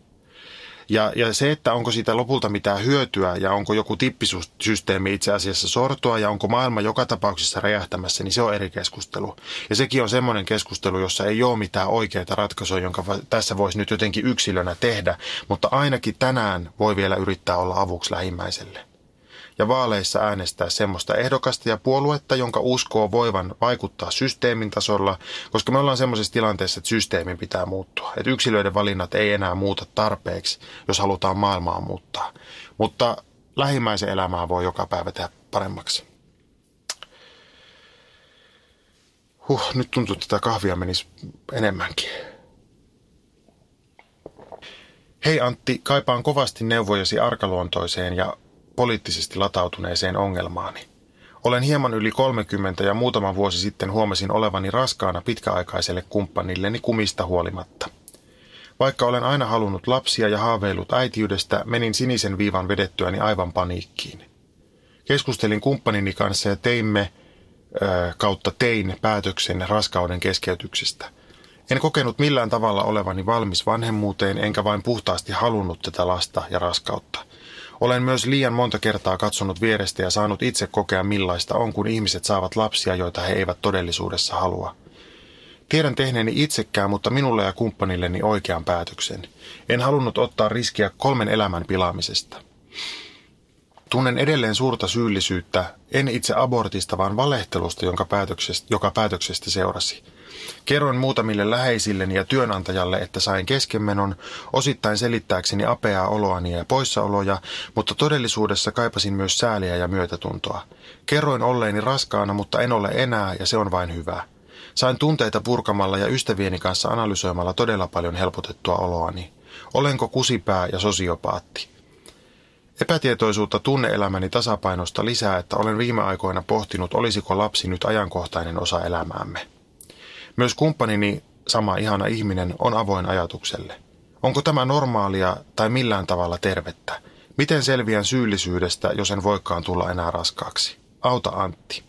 Ja, ja se, että onko siitä lopulta mitään hyötyä ja onko joku tippisysteemi itse asiassa sortoa ja onko maailma joka tapauksessa räjähtämässä, niin se on eri keskustelu. Ja sekin on semmoinen keskustelu, jossa ei ole mitään oikeaa ratkaisua, jonka tässä voisi nyt jotenkin yksilönä tehdä, mutta ainakin tänään voi vielä yrittää olla avuksi lähimmäiselle ja vaaleissa äänestää semmoista ehdokasta ja puoluetta, jonka uskoo voivan vaikuttaa systeemin tasolla, koska me ollaan semmoisessa tilanteessa, että systeemin pitää muuttua. Että yksilöiden valinnat ei enää muuta tarpeeksi, jos halutaan maailmaa muuttaa. Mutta lähimmäisen elämää voi joka päivä tehdä paremmaksi. Huh, nyt tuntuu, että tätä kahvia menisi enemmänkin. Hei Antti, kaipaan kovasti neuvojasi arkaluontoiseen ja poliittisesti latautuneeseen ongelmaani. Olen hieman yli 30 ja muutama vuosi sitten huomasin olevani raskaana pitkäaikaiselle kumppanilleni kumista huolimatta. Vaikka olen aina halunnut lapsia ja haaveillut äitiydestä, menin sinisen viivan vedettyäni aivan paniikkiin. Keskustelin kumppanini kanssa ja teimme, ö, kautta tein päätöksen raskauden keskeytyksestä. En kokenut millään tavalla olevani valmis vanhemmuuteen, enkä vain puhtaasti halunnut tätä lasta ja raskautta – olen myös liian monta kertaa katsonut vierestä ja saanut itse kokea millaista on, kun ihmiset saavat lapsia, joita he eivät todellisuudessa halua. Tiedän tehneeni itsekään, mutta minulle ja kumppanilleni oikean päätöksen. En halunnut ottaa riskiä kolmen elämän pilaamisesta. Tunnen edelleen suurta syyllisyyttä, en itse abortista, vaan valehtelusta, jonka päätöksestä, joka päätöksestä seurasi – Kerroin muutamille läheisilleni ja työnantajalle, että sain keskenmenon osittain selittääkseni apeaa oloani ja poissaoloja, mutta todellisuudessa kaipasin myös sääliä ja myötätuntoa. Kerroin olleeni raskaana, mutta en ole enää ja se on vain hyvä. Sain tunteita purkamalla ja ystävieni kanssa analysoimalla todella paljon helpotettua oloani. Olenko kusipää ja sosiopaatti? Epätietoisuutta tunneelämäni tasapainosta lisää, että olen viime aikoina pohtinut, olisiko lapsi nyt ajankohtainen osa elämäämme. Myös kumppanini, sama ihana ihminen, on avoin ajatukselle. Onko tämä normaalia tai millään tavalla tervettä? Miten selviän syyllisyydestä, jos en voikaan tulla enää raskaaksi? Auta Antti.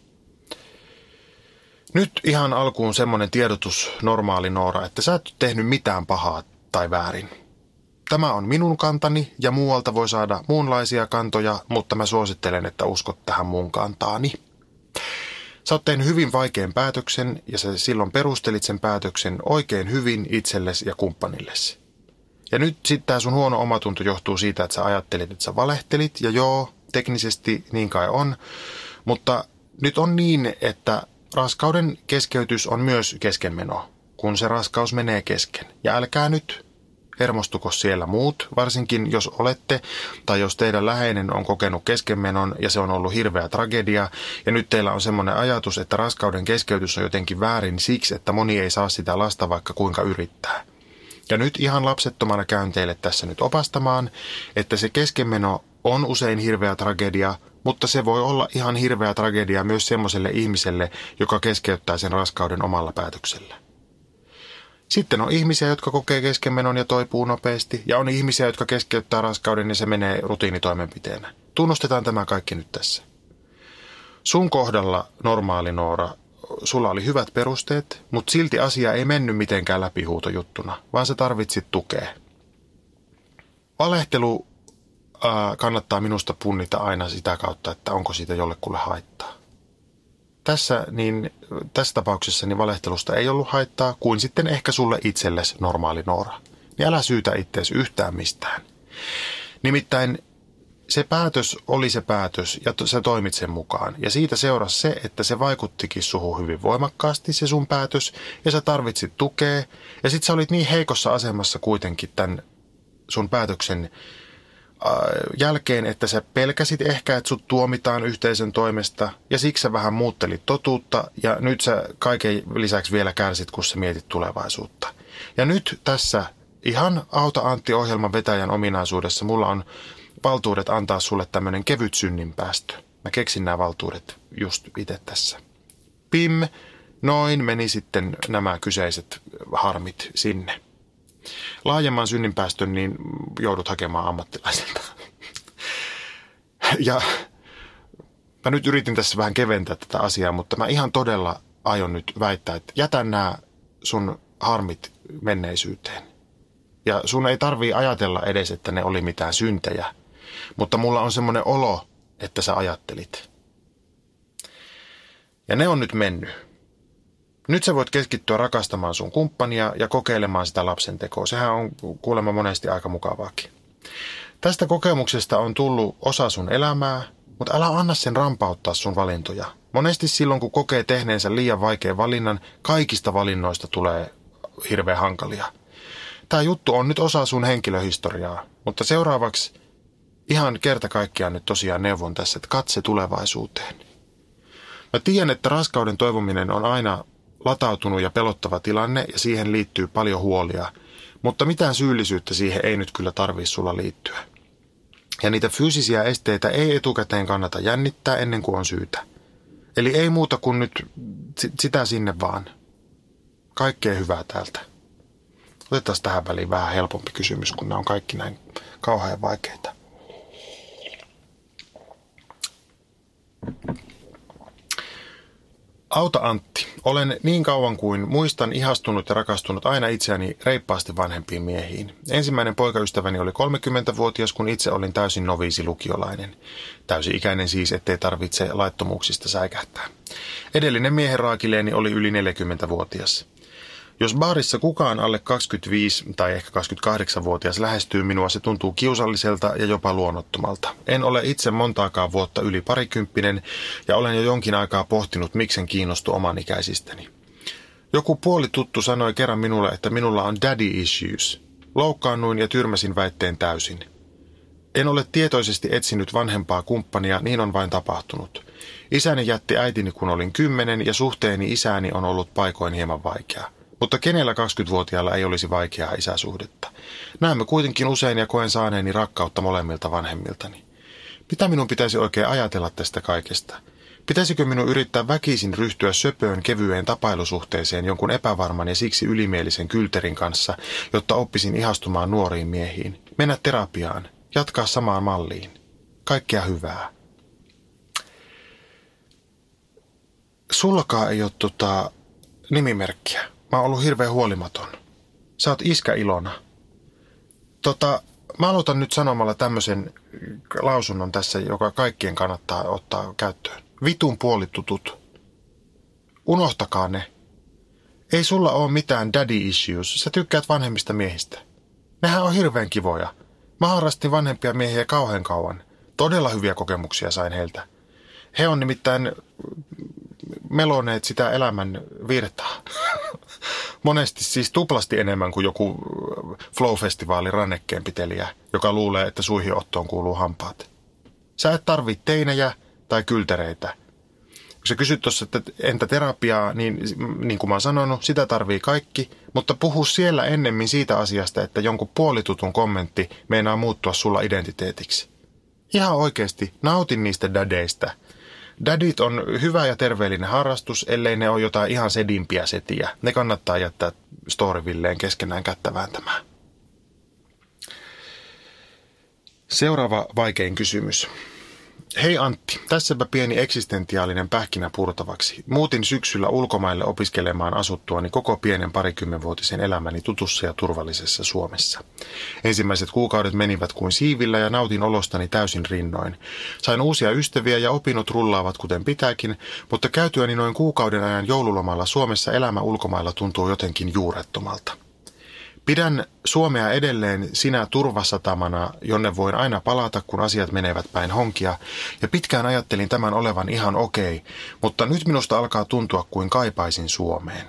Nyt ihan alkuun semmoinen tiedotus normaali Noora, että sä et tehnyt mitään pahaa tai väärin. Tämä on minun kantani ja muualta voi saada muunlaisia kantoja, mutta mä suosittelen, että uskot tähän mun kantaani. Sä oot tehnyt hyvin vaikean päätöksen ja sä silloin perustelit sen päätöksen oikein hyvin itsellesi ja kumppanillesi. Ja nyt sitten tämä sun huono omatunto johtuu siitä, että sä ajattelit, että sä valehtelit. Ja joo, teknisesti niin kai on. Mutta nyt on niin, että raskauden keskeytys on myös keskenmeno, kun se raskaus menee kesken. Ja älkää nyt hermostuko siellä muut, varsinkin jos olette tai jos teidän läheinen on kokenut keskenmenon ja se on ollut hirveä tragedia ja nyt teillä on semmoinen ajatus, että raskauden keskeytys on jotenkin väärin siksi, että moni ei saa sitä lasta vaikka kuinka yrittää. Ja nyt ihan lapsettomana käyn teille tässä nyt opastamaan, että se keskenmeno on usein hirveä tragedia, mutta se voi olla ihan hirveä tragedia myös semmoiselle ihmiselle, joka keskeyttää sen raskauden omalla päätöksellä. Sitten on ihmisiä, jotka kokee keskenmenon ja toipuu nopeasti, ja on ihmisiä, jotka keskeyttää raskauden ja se menee rutiinitoimenpiteenä. Tunnustetaan tämä kaikki nyt tässä. Sun kohdalla normaali Noora, sulla oli hyvät perusteet, mutta silti asia ei mennyt mitenkään läpihuutojuttuna, vaan sä tarvitsit tukea. Valehtelu ää, kannattaa minusta punnita aina sitä kautta, että onko siitä jollekulle haittaa. Tässä, niin, tässä tapauksessa niin valehtelusta ei ollut haittaa, kuin sitten ehkä sulle itsellesi normaali Noora. Niin älä syytä itseäsi yhtään mistään. Nimittäin se päätös oli se päätös ja sä toimit sen mukaan. Ja siitä seurasi se, että se vaikuttikin suhu hyvin voimakkaasti se sun päätös ja sä tarvitsit tukea. Ja sit sä olit niin heikossa asemassa kuitenkin tämän sun päätöksen jälkeen, että sä pelkäsit ehkä, että sut tuomitaan yhteisön toimesta ja siksi sä vähän muuttelit totuutta ja nyt sä kaiken lisäksi vielä kärsit, kun sä mietit tulevaisuutta. Ja nyt tässä ihan Auta Antti-ohjelman vetäjän ominaisuudessa mulla on valtuudet antaa sulle tämmöinen kevyt synninpäästö. Mä keksin nämä valtuudet just itse tässä. Pim, noin meni sitten nämä kyseiset harmit sinne. Laajemman synninpäästön niin joudut hakemaan ammattilaiselta. ja mä nyt yritin tässä vähän keventää tätä asiaa, mutta mä ihan todella aion nyt väittää, että jätä nämä sun harmit menneisyyteen. Ja sun ei tarvii ajatella edes, että ne oli mitään syntejä, mutta mulla on semmoinen olo, että sä ajattelit. Ja ne on nyt mennyt. Nyt sä voit keskittyä rakastamaan sun kumppania ja kokeilemaan sitä lapsen tekoa. Sehän on kuulemma monesti aika mukavaakin. Tästä kokemuksesta on tullut osa sun elämää, mutta älä anna sen rampauttaa sun valintoja. Monesti silloin, kun kokee tehneensä liian vaikean valinnan, kaikista valinnoista tulee hirveän hankalia. Tämä juttu on nyt osa sun henkilöhistoriaa, mutta seuraavaksi ihan kerta kaikkiaan nyt tosiaan neuvon tässä, että katse tulevaisuuteen. Mä tiedän, että raskauden toivominen on aina latautunut ja pelottava tilanne ja siihen liittyy paljon huolia, mutta mitään syyllisyyttä siihen ei nyt kyllä tarvii sulla liittyä. Ja niitä fyysisiä esteitä ei etukäteen kannata jännittää ennen kuin on syytä. Eli ei muuta kuin nyt sitä sinne vaan. Kaikkea hyvää täältä. Otetaan tähän väliin vähän helpompi kysymys, kun nämä on kaikki näin kauhean vaikeita. Auta Antti. Olen niin kauan kuin muistan ihastunut ja rakastunut aina itseäni reippaasti vanhempiin miehiin. Ensimmäinen poikaystäväni oli 30-vuotias, kun itse olin täysin noviisi lukiolainen. Täysi-ikäinen siis, ettei tarvitse laittomuuksista säikähtää. Edellinen miehen raakileeni oli yli 40-vuotias. Jos baarissa kukaan alle 25 tai ehkä 28-vuotias lähestyy minua, se tuntuu kiusalliselta ja jopa luonnottomalta. En ole itse montaakaan vuotta yli parikymppinen ja olen jo jonkin aikaa pohtinut, miksen kiinnostu oman ikäisistäni. Joku puoli tuttu sanoi kerran minulle, että minulla on daddy issues. Loukkaannuin ja tyrmäsin väitteen täysin. En ole tietoisesti etsinyt vanhempaa kumppania, niin on vain tapahtunut. Isäni jätti äitini kun olin kymmenen ja suhteeni isääni on ollut paikoin hieman vaikea. Mutta kenellä 20-vuotiaalla ei olisi vaikeaa isäsuhdetta? Näemme kuitenkin usein ja koen saaneeni rakkautta molemmilta vanhemmiltani. Mitä minun pitäisi oikein ajatella tästä kaikesta? Pitäisikö minun yrittää väkisin ryhtyä söpöön kevyeen tapailusuhteeseen jonkun epävarman ja siksi ylimielisen kylterin kanssa, jotta oppisin ihastumaan nuoriin miehiin? Mennä terapiaan, jatkaa samaan malliin. Kaikkea hyvää. sullakaan ei ole tota, nimimerkkiä? Mä oon ollut hirveän huolimaton. Sä oot iskä Ilona. Tota, mä aloitan nyt sanomalla tämmöisen lausunnon tässä, joka kaikkien kannattaa ottaa käyttöön. Vitun puolitutut. Unohtakaa ne. Ei sulla ole mitään daddy issues. Sä tykkäät vanhemmista miehistä. Nehän on hirveän kivoja. Mä harrastin vanhempia miehiä kauhean kauan. Todella hyviä kokemuksia sain heiltä. He on nimittäin meloneet sitä elämän virtaa. Monesti siis tuplasti enemmän kuin joku Flow-festivaali rannekkeenpitelijä, joka luulee, että suihinottoon kuuluu hampaat. Sä et tarvitse teinejä tai kyltereitä. Kun sä kysyt tuossa, että entä terapiaa, niin niin kuin mä oon sanonut, sitä tarvii kaikki, mutta puhu siellä ennemmin siitä asiasta, että jonkun puolitutun kommentti meinaa muuttua sulla identiteetiksi. Ihan oikeasti, nautin niistä dadeista – Dadit on hyvä ja terveellinen harrastus, ellei ne ole jotain ihan sedimpiä setiä. Ne kannattaa jättää Storyvilleen keskenään kättä vääntämään. Seuraava vaikein kysymys. Hei Antti, tässäpä pieni eksistentiaalinen pähkinä purtavaksi. Muutin syksyllä ulkomaille opiskelemaan asuttuani koko pienen parikymmenvuotisen elämäni tutussa ja turvallisessa Suomessa. Ensimmäiset kuukaudet menivät kuin siivillä ja nautin olostani täysin rinnoin. Sain uusia ystäviä ja opinnot rullaavat kuten pitääkin, mutta käytyäni noin kuukauden ajan joululomalla Suomessa elämä ulkomailla tuntuu jotenkin juurettomalta. Pidän Suomea edelleen sinä turvasatamana, jonne voin aina palata, kun asiat menevät päin honkia, ja pitkään ajattelin tämän olevan ihan okei, mutta nyt minusta alkaa tuntua kuin kaipaisin Suomeen.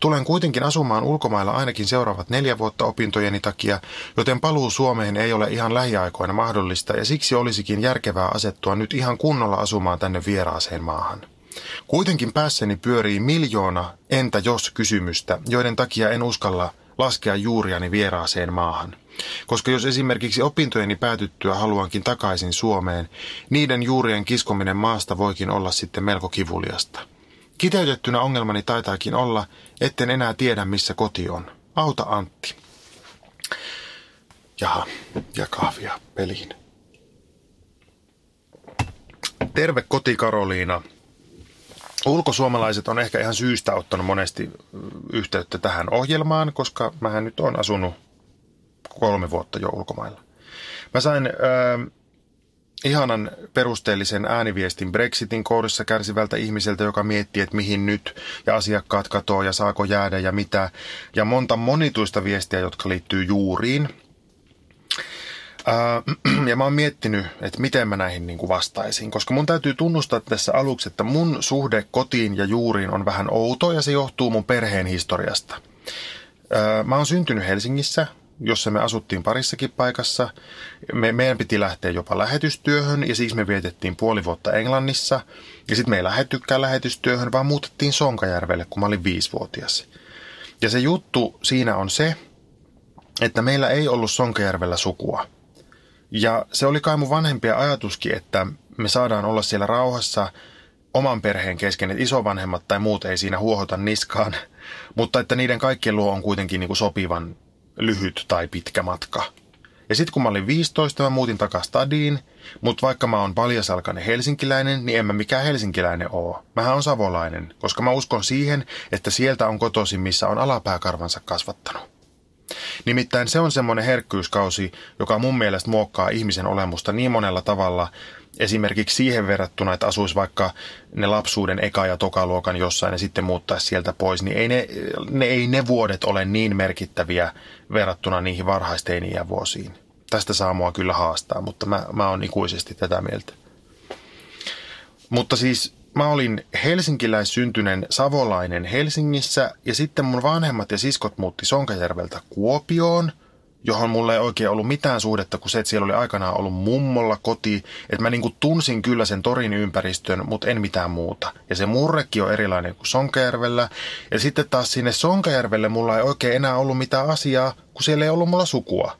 Tulen kuitenkin asumaan ulkomailla ainakin seuraavat neljä vuotta opintojeni takia, joten paluu Suomeen ei ole ihan lähiaikoina mahdollista ja siksi olisikin järkevää asettua nyt ihan kunnolla asumaan tänne vieraaseen maahan. Kuitenkin päässäni pyörii miljoona entä jos kysymystä, joiden takia en uskalla laskea juuriani vieraaseen maahan. Koska jos esimerkiksi opintojeni päätyttyä haluankin takaisin Suomeen, niiden juurien kiskominen maasta voikin olla sitten melko kivuliasta. Kiteytettynä ongelmani taitaakin olla, etten enää tiedä missä koti on. Auta Antti. Jaha, ja kahvia peliin. Terve koti Karoliina. Ulkosuomalaiset on ehkä ihan syystä ottanut monesti yhteyttä tähän ohjelmaan, koska mähän nyt on asunut kolme vuotta jo ulkomailla. Mä sain äh, ihanan perusteellisen ääniviestin Brexitin kourissa kärsivältä ihmiseltä, joka miettii, että mihin nyt ja asiakkaat katoo ja saako jäädä ja mitä. Ja monta monituista viestiä, jotka liittyy juuriin – ja mä oon miettinyt, että miten mä näihin niin kuin vastaisin, koska mun täytyy tunnustaa tässä aluksi, että mun suhde kotiin ja juuriin on vähän outo ja se johtuu mun perheen historiasta. Äh, mä oon syntynyt Helsingissä, jossa me asuttiin parissakin paikassa. Me, meidän piti lähteä jopa lähetystyöhön ja siksi me vietettiin puoli vuotta Englannissa. Ja sitten me ei lähettykään lähetystyöhön, vaan muutettiin Sonkajärvelle, kun mä olin viisivuotias. Ja se juttu siinä on se, että meillä ei ollut Sonkajärvellä sukua. Ja se oli kai mun vanhempia ajatuskin, että me saadaan olla siellä rauhassa oman perheen kesken, että isovanhemmat tai muut ei siinä huohota niskaan, mutta että niiden kaikkien luo on kuitenkin niin kuin sopivan lyhyt tai pitkä matka. Ja sitten kun mä olin 15, mä muutin takaisin stadiin, mutta vaikka mä oon paljasalkainen helsinkiläinen, niin en mä mikään helsinkiläinen oo. Mähän on savolainen, koska mä uskon siihen, että sieltä on kotoisin, missä on alapääkarvansa kasvattanut. Nimittäin se on semmoinen herkkyyskausi, joka mun mielestä muokkaa ihmisen olemusta niin monella tavalla, esimerkiksi siihen verrattuna, että asuisi vaikka ne lapsuuden eka- ja tokaluokan jossain ja sitten muuttaisi sieltä pois, niin ei ne, ne, ei ne vuodet ole niin merkittäviä verrattuna niihin varhaisteiniä vuosiin. Tästä saa mua kyllä haastaa, mutta mä, mä oon ikuisesti tätä mieltä. Mutta siis mä olin helsinkiläissyntynen savolainen Helsingissä ja sitten mun vanhemmat ja siskot muutti Sonkajärveltä Kuopioon, johon mulle ei oikein ollut mitään suhdetta, kun se, että siellä oli aikanaan ollut mummolla koti. Että mä niinku tunsin kyllä sen torin ympäristön, mutta en mitään muuta. Ja se murrekki on erilainen kuin Sonkajärvellä. Ja sitten taas sinne Sonkajärvelle mulla ei oikein enää ollut mitään asiaa, kun siellä ei ollut mulla sukua.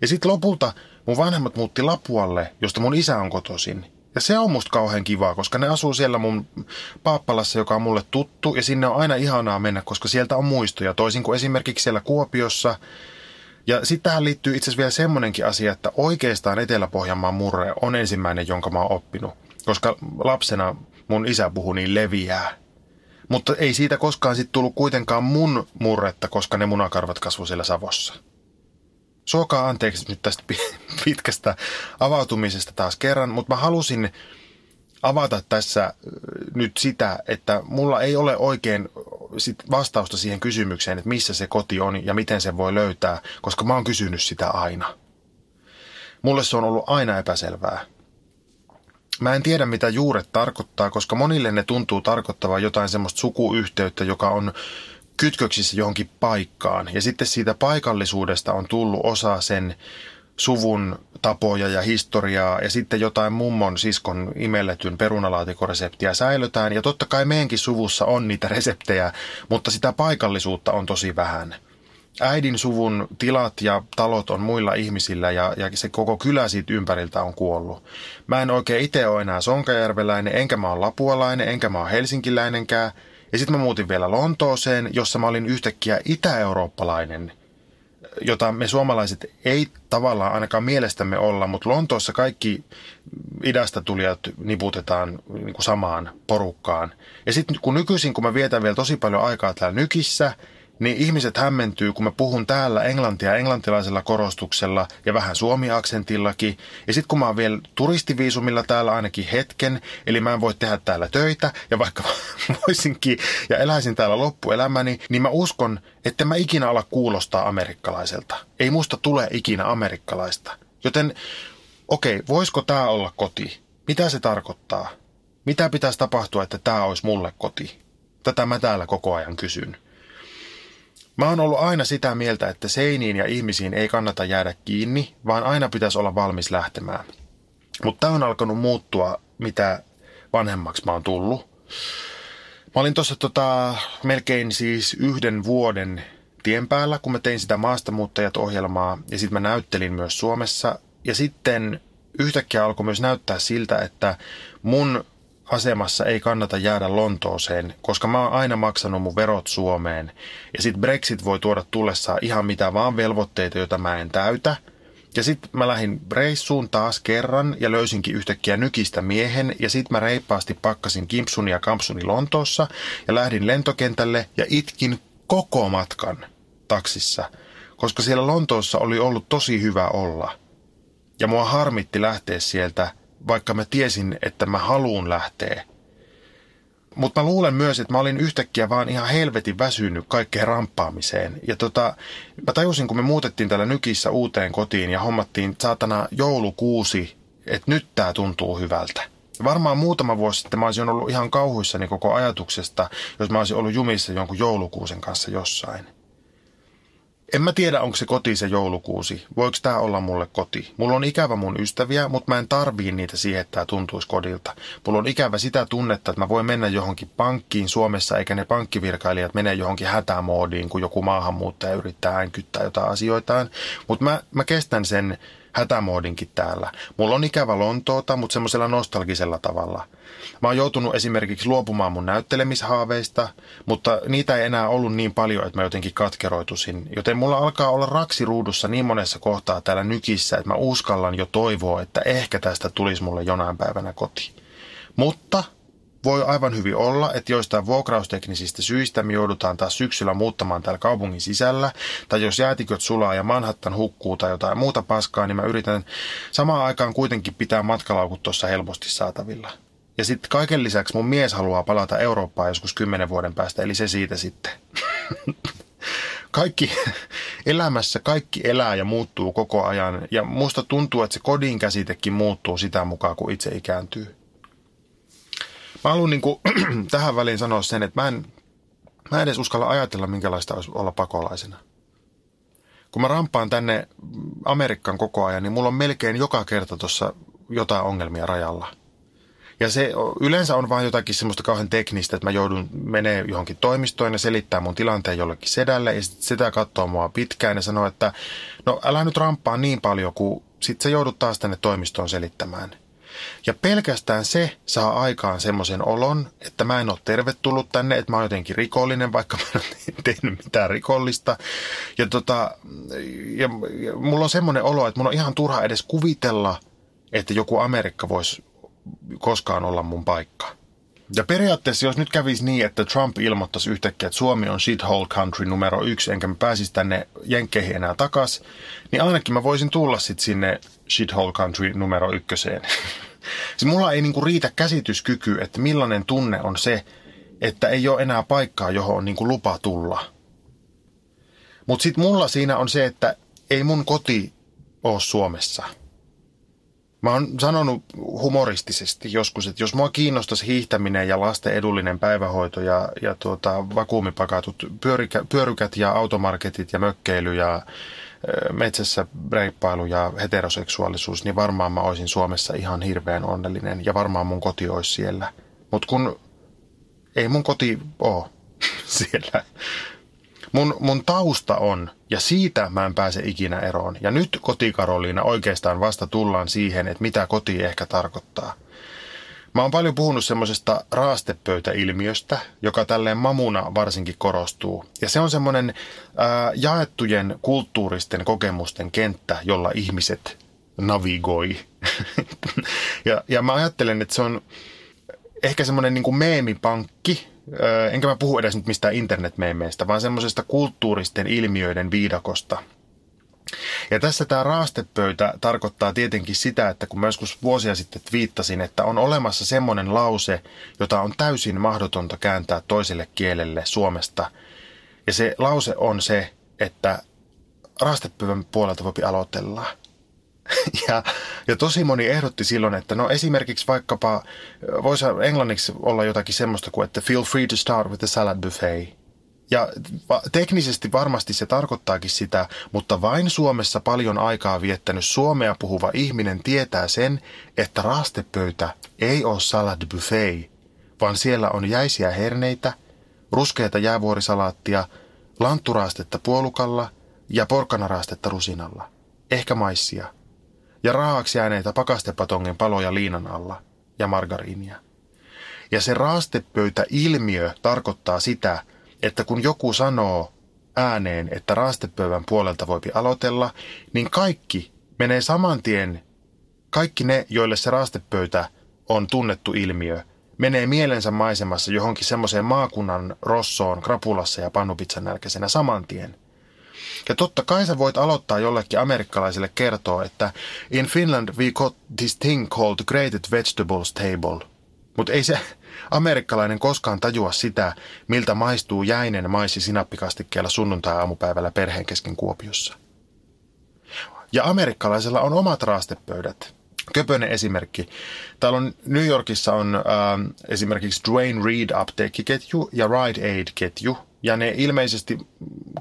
Ja sitten lopulta mun vanhemmat muutti Lapualle, josta mun isä on kotoisin. Ja se on musta kauhean kivaa, koska ne asuu siellä mun Paappalassa, joka on mulle tuttu, ja sinne on aina ihanaa mennä, koska sieltä on muistoja, toisin kuin esimerkiksi siellä Kuopiossa. Ja sitten tähän liittyy itse asiassa vielä semmoinenkin asia, että oikeastaan Etelä-Pohjanmaan murre on ensimmäinen, jonka mä oon oppinut. Koska lapsena mun isä puhui niin leviää, Mutta ei siitä koskaan sitten tullut kuitenkaan mun murretta, koska ne munakarvat kasvu siellä Savossa. Suokaa anteeksi nyt tästä pitkästä avautumisesta taas kerran, mutta mä halusin avata tässä nyt sitä, että mulla ei ole oikein sit vastausta siihen kysymykseen, että missä se koti on ja miten se voi löytää, koska mä oon kysynyt sitä aina. Mulle se on ollut aina epäselvää. Mä en tiedä, mitä juuret tarkoittaa, koska monille ne tuntuu tarkoittavan jotain semmoista sukuyhteyttä, joka on kytköksissä johonkin paikkaan. Ja sitten siitä paikallisuudesta on tullut osa sen suvun tapoja ja historiaa ja sitten jotain mummon siskon imelletyn perunalaatikoreseptiä säilytään. Ja totta kai meidänkin suvussa on niitä reseptejä, mutta sitä paikallisuutta on tosi vähän. Äidin suvun tilat ja talot on muilla ihmisillä ja, ja se koko kylä siitä ympäriltä on kuollut. Mä en oikein itse ole enää sonkajärveläinen, enkä mä ole lapualainen, enkä mä ole helsinkiläinenkään. Ja sitten mä muutin vielä Lontooseen, jossa mä olin yhtäkkiä itä-eurooppalainen – jota me suomalaiset ei tavallaan ainakaan mielestämme olla, mutta Lontoossa kaikki idästä tulijat niputetaan niin kuin samaan porukkaan. Ja sitten kun nykyisin, kun mä vietän vielä tosi paljon aikaa täällä nykissä, niin ihmiset hämmentyy, kun mä puhun täällä englantia englantilaisella korostuksella ja vähän suomi-aksentillakin. Ja sitten kun mä oon vielä turistiviisumilla täällä ainakin hetken, eli mä en voi tehdä täällä töitä, ja vaikka voisinkin ja eläisin täällä loppuelämäni, niin mä uskon, että mä ikinä ala kuulostaa amerikkalaiselta. Ei musta tule ikinä amerikkalaista. Joten okei, okay, voisiko tää olla koti? Mitä se tarkoittaa? Mitä pitäisi tapahtua, että tämä olisi mulle koti? Tätä mä täällä koko ajan kysyn. Mä oon ollut aina sitä mieltä, että seiniin ja ihmisiin ei kannata jäädä kiinni, vaan aina pitäisi olla valmis lähtemään. Mutta tämä on alkanut muuttua, mitä vanhemmaksi mä oon tullut. Mä olin tuossa tota, melkein siis yhden vuoden tien päällä, kun mä tein sitä maastamuuttajat-ohjelmaa ja sitten mä näyttelin myös Suomessa. Ja sitten yhtäkkiä alkoi myös näyttää siltä, että mun asemassa ei kannata jäädä Lontooseen, koska mä oon aina maksanut mun verot Suomeen. Ja sit Brexit voi tuoda tullessaan ihan mitä vaan velvoitteita, joita mä en täytä. Ja sit mä lähdin reissuun taas kerran ja löysinkin yhtäkkiä nykistä miehen ja sit mä reippaasti pakkasin kimpsuni ja kampsuni Lontoossa ja lähdin lentokentälle ja itkin koko matkan taksissa, koska siellä Lontoossa oli ollut tosi hyvä olla. Ja mua harmitti lähteä sieltä vaikka mä tiesin, että mä haluun lähteä. Mutta mä luulen myös, että mä olin yhtäkkiä vaan ihan helvetin väsynyt kaikkeen ramppaamiseen. Ja tota, mä tajusin, kun me muutettiin täällä nykissä uuteen kotiin ja hommattiin saatana joulukuusi, että nyt tää tuntuu hyvältä. Varmaan muutama vuosi sitten mä olisin ollut ihan kauhuissani koko ajatuksesta, jos mä olisin ollut jumissa jonkun joulukuusen kanssa jossain. En mä tiedä, onko se koti se joulukuusi. Voiko tämä olla mulle koti? Mulla on ikävä mun ystäviä, mutta mä en tarvii niitä siihen, että tämä tuntuisi kodilta. Mulla on ikävä sitä tunnetta, että mä voin mennä johonkin pankkiin Suomessa, eikä ne pankkivirkailijat mene johonkin hätämoodiin, kun joku maahanmuuttaja yrittää äänkyttää jotain asioitaan. Mutta mä, mä kestän sen hätämoodinkin täällä. Mulla on ikävä Lontoota, mutta semmoisella nostalgisella tavalla. Mä oon joutunut esimerkiksi luopumaan mun näyttelemishaaveista, mutta niitä ei enää ollut niin paljon, että mä jotenkin katkeroitusin. Joten mulla alkaa olla raksi ruudussa niin monessa kohtaa täällä nykissä, että mä uskallan jo toivoa, että ehkä tästä tulisi mulle jonain päivänä koti. Mutta voi aivan hyvin olla, että joistain vuokrausteknisistä syistä me joudutaan taas syksyllä muuttamaan täällä kaupungin sisällä, tai jos jäätiköt sulaa ja Manhattan hukkuu tai jotain muuta paskaa, niin mä yritän samaan aikaan kuitenkin pitää matkalaukut tuossa helposti saatavilla. Ja sitten kaiken lisäksi mun mies haluaa palata Eurooppaan joskus kymmenen vuoden päästä, eli se siitä sitten. kaikki elämässä, kaikki elää ja muuttuu koko ajan. Ja musta tuntuu, että se kodin käsitekin muuttuu sitä mukaan, kun itse ikääntyy. Mä haluan niin tähän väliin sanoa sen, että mä en, mä en edes uskalla ajatella, minkälaista olisi olla pakolaisena. Kun mä rampaan tänne Amerikkaan koko ajan, niin mulla on melkein joka kerta tuossa jotain ongelmia rajalla. Ja se yleensä on vain jotakin semmoista kauhean teknistä, että mä joudun menee johonkin toimistoon ja selittää mun tilanteen jollekin sedälle ja sit sitä katsoo mua pitkään ja sanoo, että no älä nyt ramppaa niin paljon, kun sit sä joudut taas tänne toimistoon selittämään – ja pelkästään se saa aikaan semmoisen olon, että mä en ole tervetullut tänne, että mä oon jotenkin rikollinen, vaikka mä en tehnyt mitään rikollista. Ja, tota, ja, ja mulla on semmoinen olo, että mun on ihan turha edes kuvitella, että joku Amerikka voisi koskaan olla mun paikka. Ja periaatteessa, jos nyt kävisi niin, että Trump ilmoittaisi yhtäkkiä, että Suomi on shithole country numero yksi, enkä mä pääsisi tänne jenkkeihin enää takas, niin ainakin mä voisin tulla sitten sinne shithole country numero ykköseen. siis mulla ei niinku riitä käsityskyky, että millainen tunne on se, että ei ole enää paikkaa, johon on niinku lupa tulla. Mutta sitten mulla siinä on se, että ei mun koti ole Suomessa – Mä oon sanonut humoristisesti joskus, että jos mua kiinnostaisi hiihtäminen ja lasten edullinen päivähoito ja, ja tuota, vakuumipakatut pyörikä, pyörykät ja automarketit ja mökkeily ja metsässä reippailu ja heteroseksuaalisuus, niin varmaan mä olisin Suomessa ihan hirveän onnellinen ja varmaan mun koti olisi siellä. Mutta kun ei mun koti ole siellä. Mun, mun tausta on, ja siitä mä en pääse ikinä eroon. Ja nyt kotikaroliina oikeastaan vasta tullaan siihen, että mitä koti ehkä tarkoittaa. Mä oon paljon puhunut semmoisesta raastepöytäilmiöstä, joka tälleen mamuna varsinkin korostuu. Ja se on semmoinen jaettujen kulttuuristen kokemusten kenttä, jolla ihmiset navigoi. ja, ja mä ajattelen, että se on ehkä semmoinen niin meemipankki, enkä mä puhu edes nyt mistään internetmeemeistä, vaan semmoisesta kulttuuristen ilmiöiden viidakosta. Ja tässä tämä raastepöytä tarkoittaa tietenkin sitä, että kun mä joskus vuosia sitten viittasin, että on olemassa semmoinen lause, jota on täysin mahdotonta kääntää toiselle kielelle Suomesta. Ja se lause on se, että raastepöydän puolelta voi aloitella – Ja, ja tosi moni ehdotti silloin, että no esimerkiksi vaikkapa, voisi englanniksi olla jotakin semmoista kuin, että feel free to start with the salad buffet. Ja teknisesti varmasti se tarkoittaakin sitä, mutta vain Suomessa paljon aikaa viettänyt suomea puhuva ihminen tietää sen, että raastepöytä ei ole salad buffet, vaan siellä on jäisiä herneitä, ruskeita jäävuorisalaattia, lantturaastetta puolukalla ja porkkanaraastetta rusinalla, ehkä maissia – ja raahaksi jääneitä pakastepatongin paloja liinan alla ja margariinia. Ja se raastepöytä-ilmiö tarkoittaa sitä, että kun joku sanoo ääneen, että raastepöydän puolelta voipi aloitella, niin kaikki menee saman tien, kaikki ne, joille se raastepöytä on tunnettu ilmiö, menee mielensä maisemassa johonkin semmoiseen maakunnan rossoon, krapulassa ja pannupizzan nälkäisenä saman tien – ja totta kai sä voit aloittaa jollekin amerikkalaiselle kertoa, että in Finland we got this thing called grated vegetables table. Mutta ei se amerikkalainen koskaan tajua sitä, miltä maistuu jäinen maissi sinappikastikkeella sunnuntai-aamupäivällä perheen kesken Kuopiossa. Ja amerikkalaisella on omat raastepöydät. Köpönen esimerkki. Täällä on New Yorkissa on äh, esimerkiksi Dwayne Reed apteekkiketju ja Rite Aid-ketju, ja ne ilmeisesti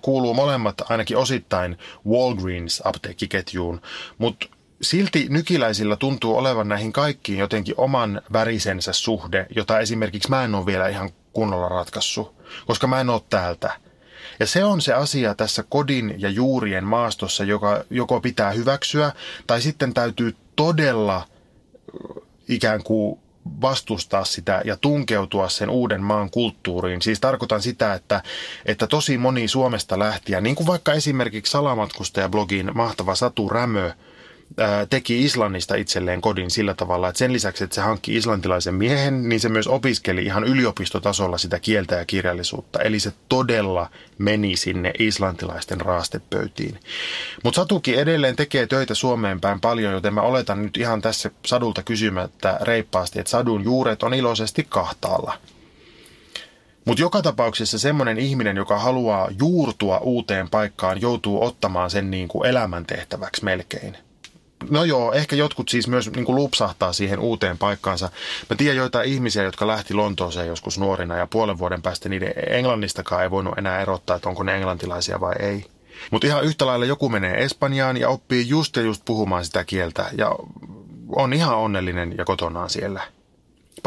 kuuluu molemmat ainakin osittain Walgreens-apteekkiketjuun, mutta silti nykiläisillä tuntuu olevan näihin kaikkiin jotenkin oman värisensä suhde, jota esimerkiksi mä en ole vielä ihan kunnolla ratkaissut, koska mä en ole täältä. Ja se on se asia tässä kodin ja juurien maastossa, joka joko pitää hyväksyä tai sitten täytyy todella ikään kuin vastustaa sitä ja tunkeutua sen uuden maan kulttuuriin. Siis tarkoitan sitä, että, että tosi moni Suomesta lähtien, niin kuin vaikka esimerkiksi salamatkustajablogin mahtava Satu Rämö, teki Islannista itselleen kodin sillä tavalla, että sen lisäksi, että se hankki islantilaisen miehen, niin se myös opiskeli ihan yliopistotasolla sitä kieltä ja kirjallisuutta. Eli se todella meni sinne islantilaisten raastepöytiin. Mutta Satuki edelleen tekee töitä Suomeen päin paljon, joten mä oletan nyt ihan tässä Sadulta kysymättä reippaasti, että Sadun juuret on iloisesti kahtaalla. Mutta joka tapauksessa semmoinen ihminen, joka haluaa juurtua uuteen paikkaan, joutuu ottamaan sen niin kuin elämäntehtäväksi melkein. No joo, ehkä jotkut siis myös niin kuin lupsahtaa siihen uuteen paikkaansa. Mä tiedän joitain ihmisiä, jotka lähti Lontooseen joskus nuorina ja puolen vuoden päästä niiden englannistakaan ei voinut enää erottaa, että onko ne englantilaisia vai ei. Mutta ihan yhtä lailla joku menee Espanjaan ja oppii just ja just puhumaan sitä kieltä ja on ihan onnellinen ja kotonaan siellä.